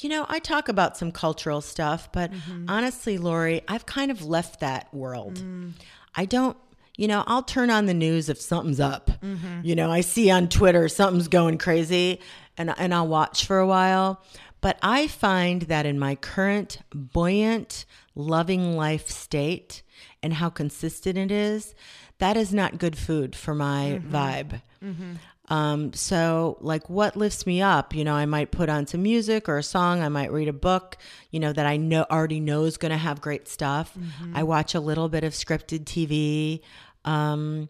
you know, I talk about some cultural stuff, but mm-hmm. honestly, Lori, I've kind of left that world. Mm. I don't, you know, I'll turn on the news if something's up. Mm-hmm. You know, I see on Twitter something's going crazy and, and I'll watch for a while. But I find that in my current buoyant, loving life state and how consistent it is, that is not good food for my mm-hmm. vibe. Mm-hmm. Um, so like what lifts me up, you know, I might put on some music or a song, I might read a book, you know, that I know already know is going to have great stuff. I watch a little bit of scripted TV. Um,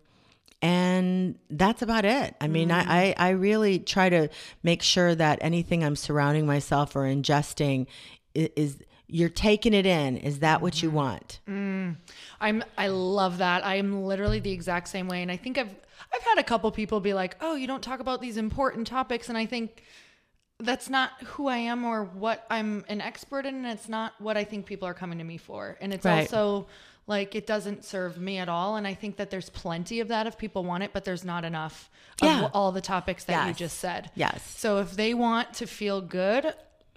and that's about it. I mean, I, I, I really try to make sure that anything I'm surrounding myself or ingesting is, is you're taking it in. Is that what you want? I'm I love that. I'm literally the exact same way and I think I've I've had a couple people be like, "Oh, you don't talk about these important topics." And I think that's not who I am or what I'm an expert in and it's not what I think people are coming to me for. And it's Right. also like it doesn't serve me at all and I think that there's plenty of that if people want it, but there's not enough Yeah. of all the topics that you just said. Yes. So if they want to feel good,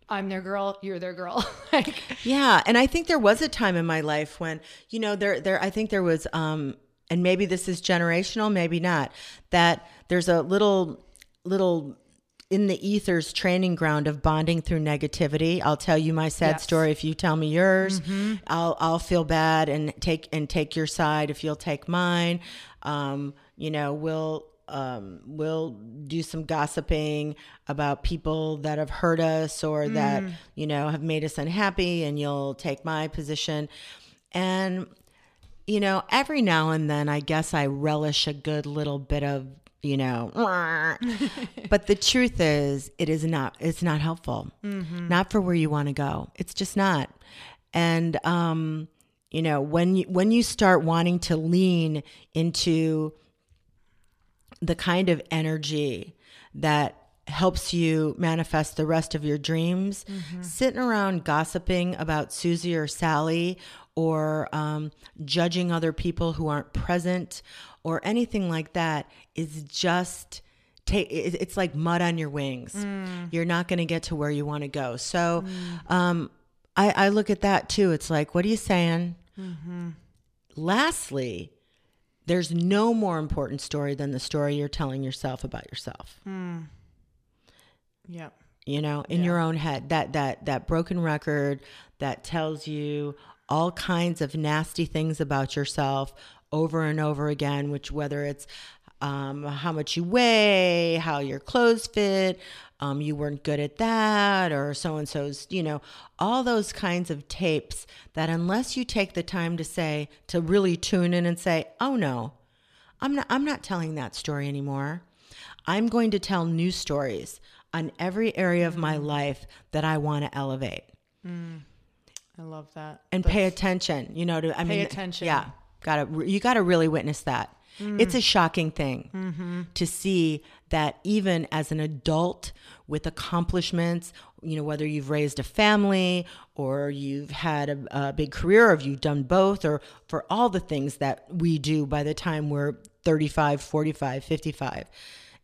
I'm their girl, you're their girl. (laughs) like Yeah, and I think there was a time in my life when, you know, there there I think there was um and maybe this is generational, maybe not, that there's a little little in the ethers training ground of bonding through negativity. I'll tell you my sad Yes. story if you tell me yours. I'll I'll feel bad and take and take your side if you'll take mine. Um, you know, we'll um, we'll do some gossiping about people that have hurt us or that you know have made us unhappy, and you'll take my position. And you know, every now and then, I guess I relish a good little bit of you know. (laughs) but the truth is, it is not. It's not helpful. Not for where you want to go. It's just not. And um, you know, when you when you start wanting to lean into the kind of energy that helps you manifest the rest of your dreams, sitting around gossiping about Susie or Sally or um, judging other people who aren't present or anything like that is just take it's like mud on your wings. You're not going to get to where you want to go. So um, I, I look at that too. It's like what are you saying? Lastly there's no more important story than the story you're telling yourself about yourself. Yep. you know in your own head. That that that broken record that tells you all kinds of nasty things about yourself over and over again which whether it's um, how much you weigh how your clothes fit um, you weren't good at that or so and so's you know all those kinds of tapes that unless you take the time to say to really tune in and say oh no i'm not i'm not telling that story anymore. I'm going to tell new stories on every area of my life that I want to elevate I love that. and pay attention. You know, to I mean, attention. Yeah, got to you got to really witness that. Mm-hmm. It's a shocking thing mm-hmm. to see that even as an adult with accomplishments, you know, whether you've raised a family or you've had a, a big career, or you've done both, or for all the things that we do by the time we're 35, 45, 55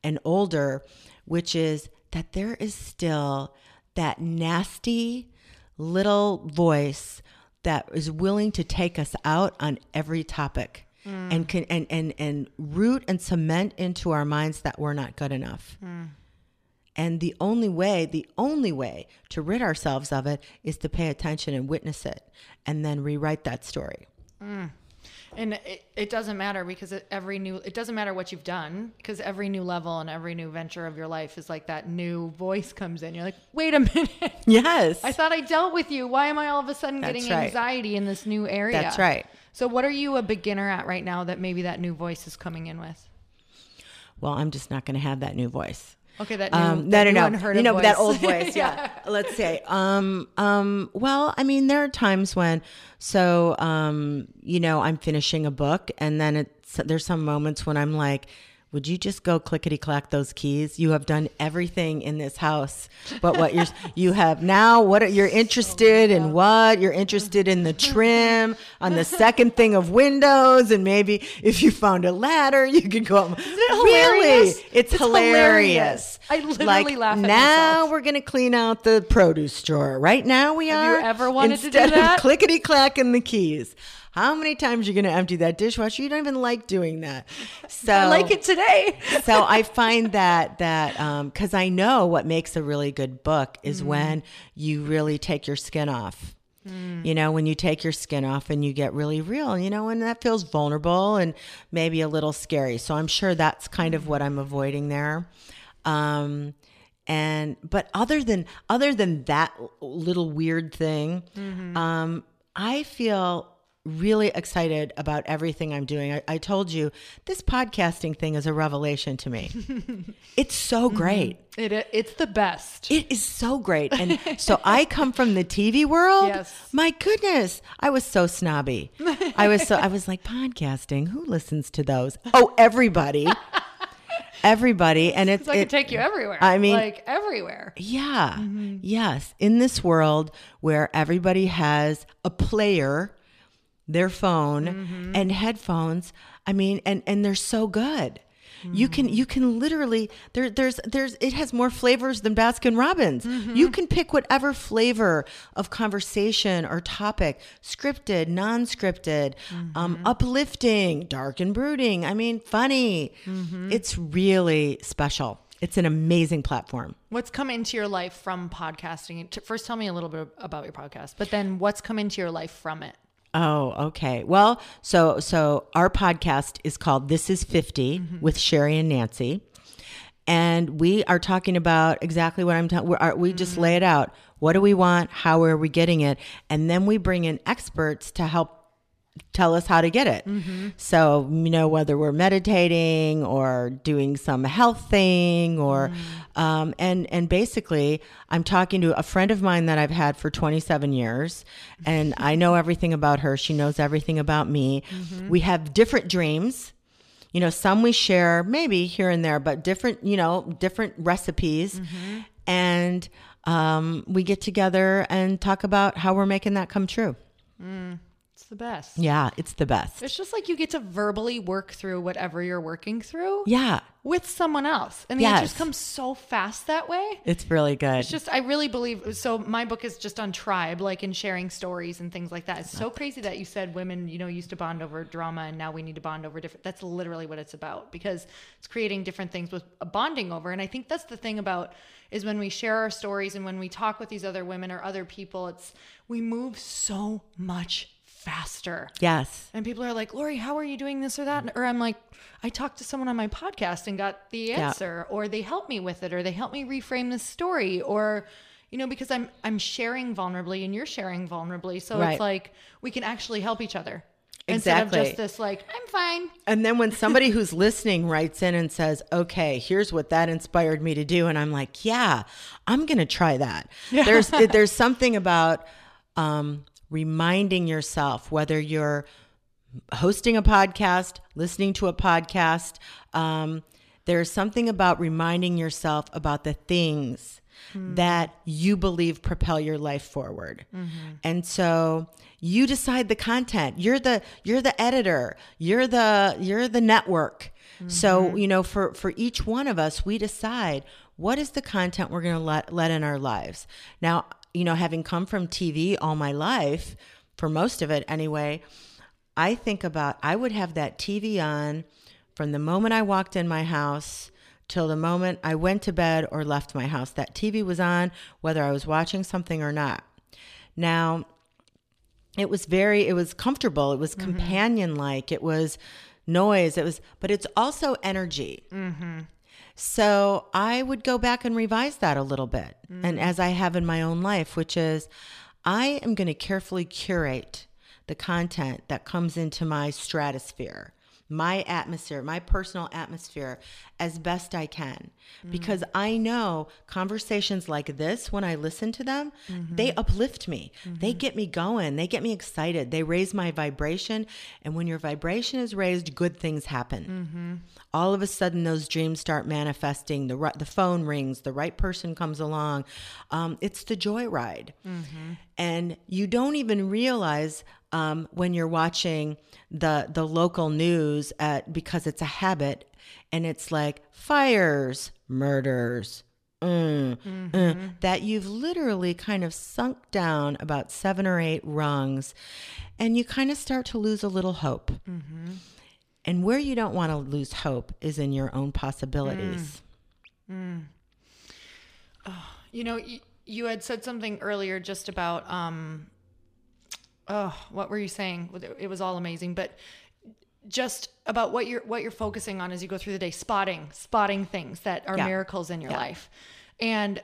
and older, which is that there is still that nasty little voice that is willing to take us out on every topic hmm. and can and, and and root and cement into our minds that we're not good enough. Hmm. And the only way, the only way to rid ourselves of it is to pay attention and witness it and then rewrite that story. Hmm. And it, it doesn't matter because it, every new, it doesn't matter what you've done because every new level and every new venture of your life is like that new voice comes in. You're like, wait a (laughs) minute. Yes. I thought I dealt with you. Why am I all of a sudden That's getting right. anxiety in this new area? That's right. So, what are you a beginner at right now that maybe that new voice is coming in with? well, I'm just not going to have that new voice. Okay, that new, Um, that no, no, no. You know voice. that old (laughs) voice. Yeah. Let's say. Um. Um. Well, I mean, there are times when, so, um, you know, I'm finishing a book, and then it's there's some moments when I'm like. Would you just go clickety clack those keys? You have done everything in this house, but what you're (laughs) you have now. What are, you're oh interested in? What you're interested in the trim on the second thing of windows, and maybe if you found a ladder, you could go. Isn't it hilarious? Really, it's, It's hilarious. hilarious. I literally like, laugh at now myself. we're gonna clean out the produce drawer. Right now we Have you are. ever wanted to do that? instead? Of (laughs) clickety clacking the keys. How many times you're gonna empty that dishwasher? You don't even like doing that. So I like it today. (laughs) so I find that that um, because I know what makes a really good book is mm-hmm. when you really take your skin off. Mm. You know, when you take your skin off and you get really real, you know, and that feels vulnerable and maybe a little scary. So I'm sure that's kind of what I'm mm. avoiding there. Um, and but other than other than that little weird thing, mm-hmm. um, I feel really excited about everything I'm doing. I, I told you this podcasting thing is a revelation to me. (laughs) it's so mm-hmm. great. It, it's the best. It is so great. And (laughs) so I come from the TV world. Yes. My goodness. I was so snobby. I was so I was like podcasting. Who listens to those? Oh, everybody. (laughs) everybody. And it's So I can it- take you everywhere. I mean- like everywhere. yeah. Mm-hmm. Yes. In this world where everybody has a player, their phone mm-hmm. and headphones, I mean, and, and they're so good. You can mm. you can literally there there's there's it has more flavors than Baskin Robbins. Mm-hmm. You can pick whatever flavor of conversation or topic, scripted, non-scripted, um, mm-hmm. uplifting, dark and brooding. I mean, funny. It's really special. It's an amazing platform. What's come into your life from podcasting? First, tell me a little bit about your podcast, but then what's come into your life from it? Oh, okay. Well, so so our podcast is called This is 50 mm-hmm. with Sheri and Nancy. And we are talking about exactly what I'm talking. Uh, we just mm-hmm. lay it out. What do we want? How are we getting it? And then we bring in experts to help tell us how to get it. Mm-hmm. So, you know, whether we're meditating or doing some health thing or, mm. um, and, and basically I'm talking to a friend of mine that I've had for 27 years and (laughs) I know everything about her. She knows everything about me. Mm-hmm. We have different dreams. You know, some we share maybe here and there, but different, you know, different recipes. Mm-hmm. And um, we get together and talk about how we're making that come true. Mm. It's the best. Yeah, it's the best. It's just like you get to verbally work through whatever you're working through Yeah, with someone else. And Yes. just comes so fast that way. it's really good. It's just I really believe so my book is just on tribe, like in sharing stories and things like that. It's so crazy that you said women, you know, used to bond over drama and now we need to bond over different that's literally what it's about because it's creating different things with a bonding over. And I think that's the thing about is when we share our stories and when we talk with these other women or other people, it's we move so much faster. yes. And people are like, Lori, how are you doing this or that? Or I'm like, I talked to someone on my podcast and got the answer, or they helped me with it, or they helped me reframe the story, or you know, because I'm I'm sharing vulnerably and you're sharing vulnerably. So Right. it's like we can actually help each other. Instead of Exactly. just this like, I'm fine. And then when somebody (laughs) who's listening writes in and says, "Okay, here's what that inspired me to do," and I'm like, "Yeah, I'm going to try that." There's (laughs) there's something about um, reminding yourself whether you're hosting a podcast, listening to a podcast. Um, there's something about reminding yourself about the things hmm. that you believe propel your life forward. Mm-hmm. And so you decide the content. You're the you're the editor. You're the you're the network. So, mm-hmm. you know, for for each one of us, we decide what is the content we're going to let let in our lives. Now, you know, having come from TV all my life, for most of it anyway, I think about I would have that TV on from the moment I walked in my house till the moment I went to bed or left my house. That TV was on whether I was watching something or not. Now, it was very it was comfortable, it was mm-hmm. companion like, it was noise, it was but it's also energy. Mm-hmm. So I would go back and revise that a little bit. And mm. as I have in my own life, which is I am going to carefully curate the content that comes into my stratosphere, my atmosphere, my personal atmosphere as best I can. Mm-hmm. Because I know conversations like this, when I listen to them, mm-hmm. they uplift me. They mm-hmm. get me going. They get me excited. They raise my vibration. And when your vibration is raised, good things happen all of a sudden those dreams start manifesting the the phone rings the right person comes along um, it's the joyride and you don't even realize um, when you're watching the the local news at because it's a habit and it's like fires murders mm, uh, that you've literally kind of sunk down about seven or eight rungs and you kind of start to lose a little hope. And where you don't want to lose hope is in your own possibilities. You know, you, you had said something earlier just about um oh, what were you saying? It was all amazing, but just about what you're what you're focusing on as you go through the day, spotting, spotting things that are Yeah. miracles in your Yeah. life. And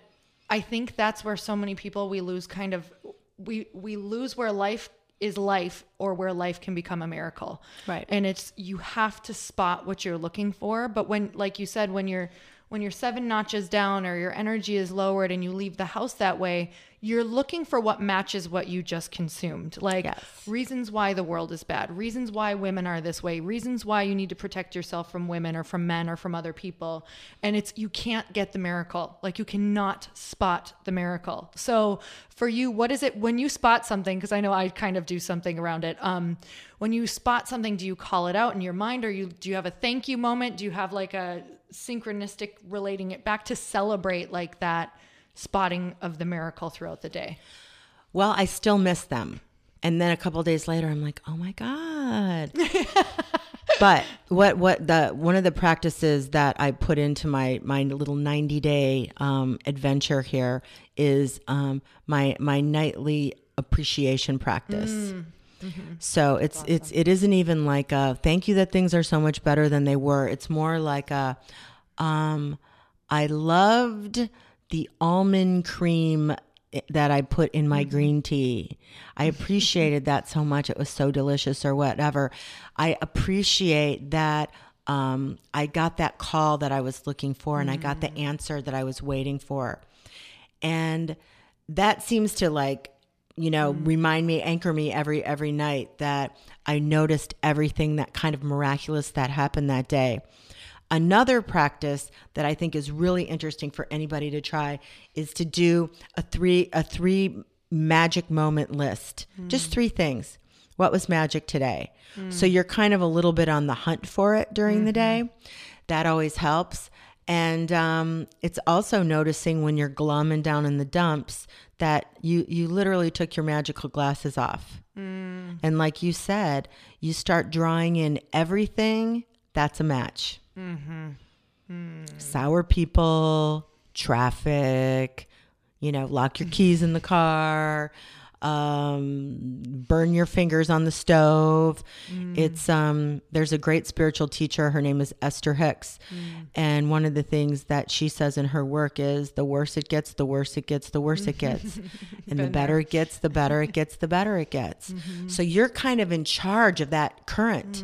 I think that's where so many people we lose kind of we we lose where life is life or where life can become a miracle. Right. And it's you have to spot what you're looking for, but when like you said when you're when you're seven notches down or your energy is lowered and you leave the house that way, you're looking for what matches what you just consumed. Like Yes. reasons why the world is bad, reasons why women are this way, reasons why you need to protect yourself from women or from men or from other people. And it's you can't get the miracle. Like you cannot spot the miracle. So for you, what is it when you spot something because I know I kind of do something around it. Um when you spot something, do you call it out in your mind or you do you have a thank you moment? Do you have like a synchronistic relating it back to celebrate like that spotting of the miracle throughout the day? Well, I still miss them. And then a couple days later, I'm like, oh my God. (laughs) but what what the one of the practices that I put into my my little 90 day um, adventure here is um, my my nightly appreciation practice. So it's it's it isn't even like a thank you that things are so much better than they were. It's more like a um I loved the almond cream eh, that I put in my mm-hmm. green tea. I appreciated that so much. It was so delicious or whatever. I appreciate that um, I got that call that I was looking for and I got the mm. answer that I was waiting for. And that seems to like, you know, mm. remind me, anchor me every every night that I noticed everything that kind of miraculous that happened that day. Another practice that I think is really interesting for anybody to try is to do a three a three magic moment list. Just three things. What was magic today? So you're kind of a little bit on the hunt for it during the day. That always helps. And um, it's also noticing when you're glum and down in the dumps that you you literally took your magical glasses off. And like you said, you start drawing in everything that's a match. Sour people, traffic, you know, lock your keys in the car, um, burn your fingers on the stove. It's um, there's a great spiritual teacher. Her name is Esther Hicks, and one of the things that she says in her work is the worse it gets, the worse it gets, the worse it gets, (laughs) and the better it gets, the better it gets, the better it gets. (laughs) So you're kind of in charge of that current.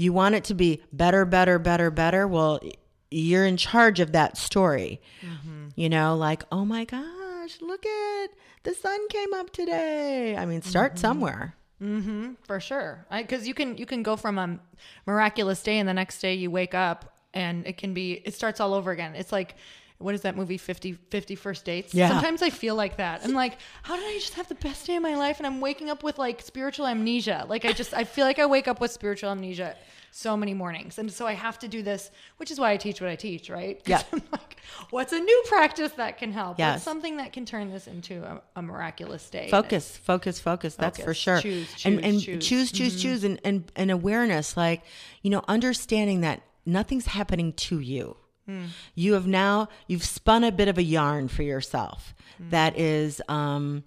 You want it to be better, better, better, better. Well, you're in charge of that story. You know, like, oh my gosh, look at the sun came up today. I mean, start somewhere. Mm-hmm, for sure because you can you can go from a miraculous day and the next day you wake up and it can be it starts all over again it's like what is that movie 50 50 first dates Yeah. sometimes i feel like that i'm like how did i just have the best day of my life and i'm waking up with like spiritual amnesia like i just i feel like i wake up with spiritual amnesia so many mornings and so i have to do this which is why i teach what i teach right Yeah. I'm like what's a new practice that can help Yes. what's something that can turn this into a, a miraculous day And Focus, focus, focus. That's for sure. Choose, and choose, and choose. choose, choose, mm-hmm. choose, and, and and awareness, like you know, understanding that nothing's happening to you. You have now you've spun a bit of a yarn for yourself that is, um,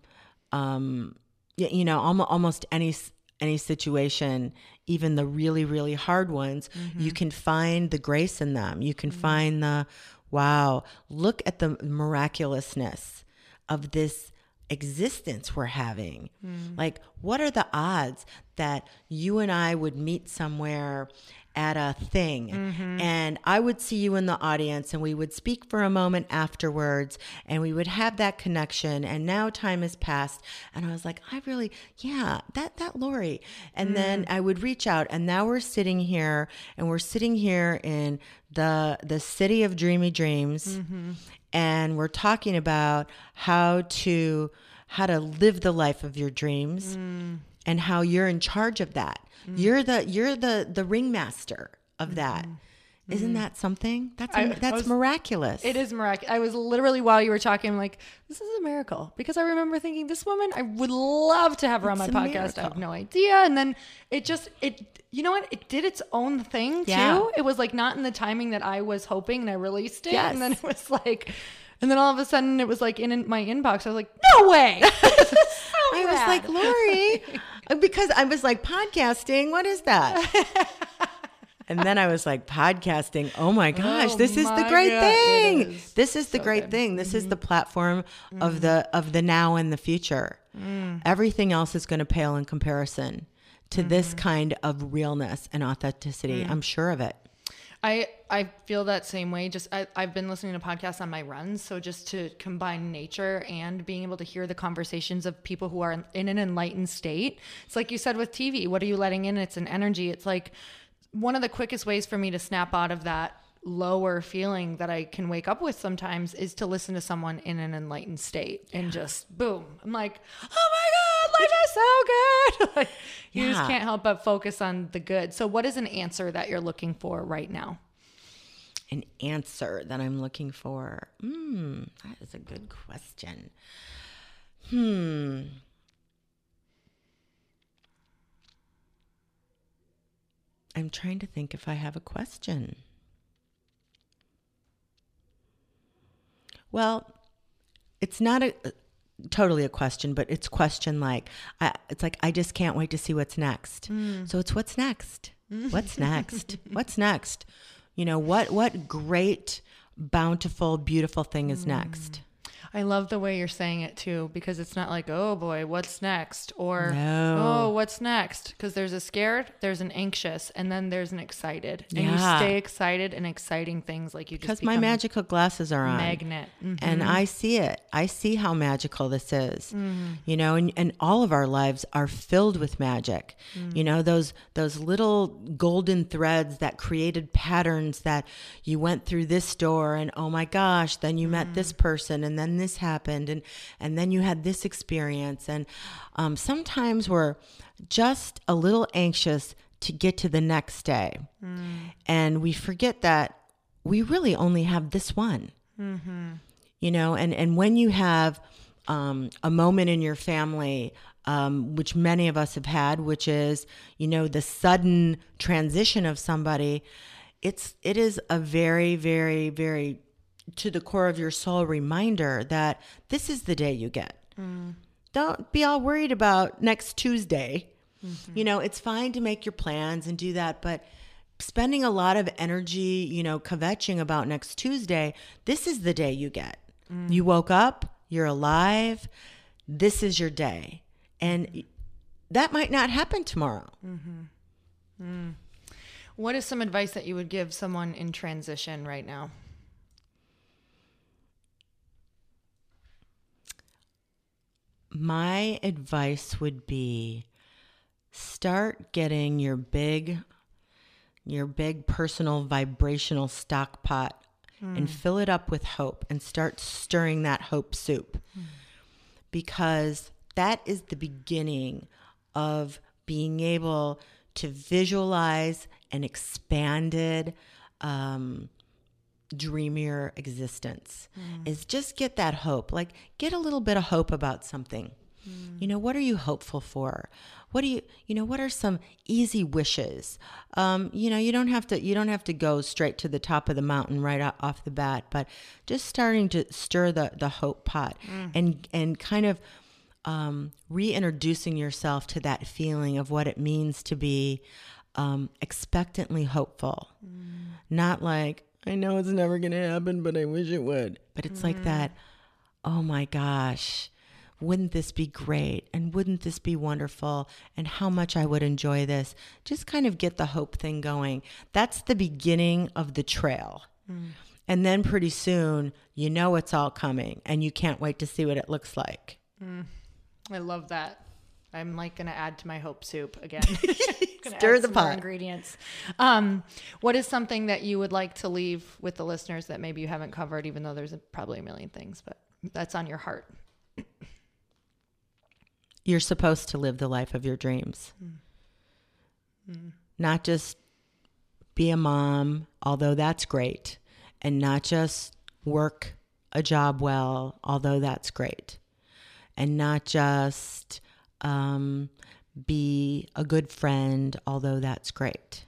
um, you know, almost almost any any situation, even the really really hard ones, you can find the grace in them. You can find the wow. Look at the miraculousness of this existence we're having. Like, what are the odds that you and I would meet somewhere at a thing. Mm-hmm. And I would see you in the audience and we would speak for a moment afterwards and we would have that connection. And now time has passed and I was like, I really, yeah, that, that Lori. And mm. then I would reach out and now we're sitting here and we're sitting here in the, the city of dreamy dreams mm-hmm. and we're talking about how to how to live the life of your dreams mm. And how you're in charge of that. Mm. You're the you're the the ringmaster of mm-hmm. that. Mm-hmm. not that something? That's I- I that's was- miraculous. It is miraculous. I was literally while you were talking, I'm like, this is a miracle because I remember thinking this woman, I would love to have her on my It's podcast. I have no idea, and then it just it, you know what? It did its own thing too. Yeah. It was like not in the timing that I was hoping, and I released it, Yes. and then it was like, and then all of a sudden it was like in, in my inbox. I was like, no way. (laughs) I was like, Lori, (laughs) because I was like, podcasting, what is that? (laughs) and then I was like, podcasting, oh my gosh, Oh this is the my great God, thing. is This is the great good. Mm-hmm. thing. This is the platform of the of the now and the future. Mm. Everything else is going to pale in comparison to Mm-hmm. this kind of realness and authenticity. Mm. I'm sure of it. I I feel that same way. Just I, I've been listening to podcasts on my runs, so just to combine nature and being able to hear the conversations of people who are in, an enlightened state. It's like you said with TV. What are you letting in? It's an energy. It's like one of the quickest ways for me to snap out of that lower feeling that I can wake up with sometimes is to listen to someone in an enlightened state and just boom. I'm like, oh my God, life is so good. (laughs) like, you just can't help but focus on the good. So, what is an answer that you're looking for right now? An answer that I'm looking for. Hmm, that is a good question. Hmm. I'm trying to think if I have a question. Well, it's not a uh, totally a question, but it's question like I, it's like I just can't wait to see what's next. Mm. So it's what's next? (laughs) What's next? what's next? You know what? What great, bountiful, beautiful thing is mm. next? I love the way you're saying it too, because it's not like, oh boy, what's next? Or, No. oh, what's next? Because there's a scared, there's an anxious, and then there's an excited. And you stay excited and exciting things like you just Because my magical glasses are on. magnet. Mhm. and I see it. I see how magical this is. Mm-hmm. You know, and, and all of our lives are filled with magic. Mm. You know, those those little golden threads that created patterns that you went through this door and oh my gosh, then you met Mm. this person and then this happened and and then you had this experience and um, sometimes we're just a little anxious to get to the next day. And we forget that we really only have this one. You know, and, and when you have um, a moment in your family, um, which many of us have had, which is, you know, the sudden transition of somebody, it's it is a very, very, very to the core of your soul reminder that this is the day you get. Don't be all worried about next Tuesday. Mm-hmm. You know, it's fine to make your plans and do that, but spending a lot of energy, you know, kvetching about next Tuesday, this is the day you get. Mm. You woke up, you're alive, this is your day. And mm-hmm. that might not happen tomorrow. Mm-hmm. Mm. What is some advice that you would give someone in transition right now? My advice would be start getting your big your big personal vibrational stock pot and fill it up with hope and start stirring that hope soup. Because that is the beginning of being able to visualize an expanded um, dreamier existence is just get that hope. Like get a little bit of hope about something. You know what are you hopeful for? What do you you know what are some easy wishes? Um, you know you don't have to you don't have to go straight to the top of the mountain right off the bat but just starting to stir the the hope pot and and kind of um, reintroducing yourself to that feeling of what it means to be um, expectantly hopeful. Not like I know it's never going to happen, but I wish it would. But it's like mm-hmm. that, oh my gosh, wouldn't this be great? And wouldn't this be wonderful? And how much I would enjoy this. Just kind of get the hope thing going. That's the beginning of the trail. Mm. And then pretty soon, you know it's all coming and you can't wait to see what it looks like. Mm. I love that. I'm like going to add to my hope soup again. (laughs) Stir the pot. Ingredients. Um, what is something that you would like to leave with the listeners that maybe you haven't covered, even though there's a, probably a million things, but that's on your heart? You're supposed to live the life of your dreams. Not just be a mom, although that's great, and not just work a job well, although that's great, and not just um, be a good friend, although that's great.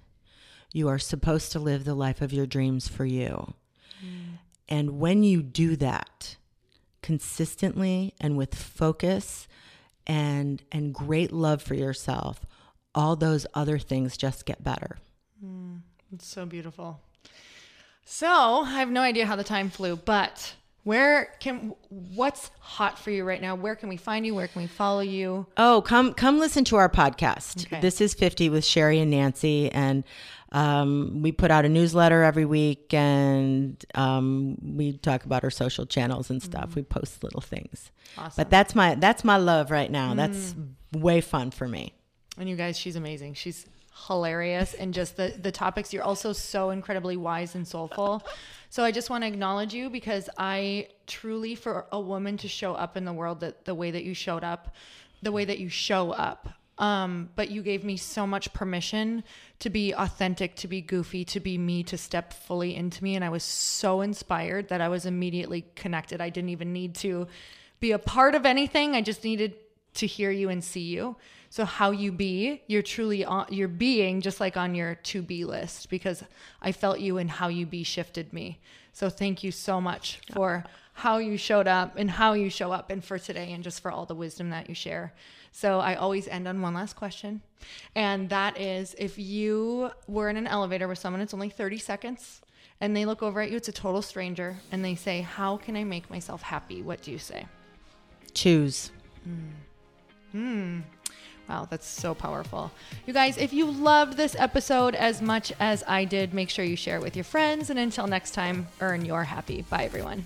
You are supposed to live the life of your dreams for you. And when you do that consistently and with focus and and great love for yourself, all those other things just get better. It's so beautiful. So I have no idea how the time flew, but where can what's hot for you right now? Where can we find you? Where can we follow you? Oh, come come listen to our podcast. Okay. This is 50 with Sheri and Nancy and um, we put out a newsletter every week and um, we talk about our social channels and stuff. We post little things. Awesome. But that's my that's my love right now. That's way fun for me. And you guys, she's amazing. She's hilarious and just the the topics you're also so incredibly wise and soulful. So I just want to acknowledge you because I truly for a woman to show up in the world that the way that you showed up, the way that you show up. Um, but you gave me so much permission to be authentic, to be goofy, to be me, to step fully into me. And I was so inspired that I was immediately connected. I didn't even need to be a part of anything. I just needed to hear you and see you. So how you be, you're truly on, you're being just like on your to be list because I felt you and how you be shifted me. So thank you so much for how you showed up and how you show up and for today and just for all the wisdom that you share. So I always end on one last question. And that is if you were in an elevator with someone, it's only 30 seconds and they look over at you, it's a total stranger and they say, "How can I make myself happy?" What do you say? Choose. Hmm. Hmm. Wow, that's so powerful. You guys, if you loved this episode as much as I did, make sure you share it with your friends. And until next time, earn your happy. Bye, everyone.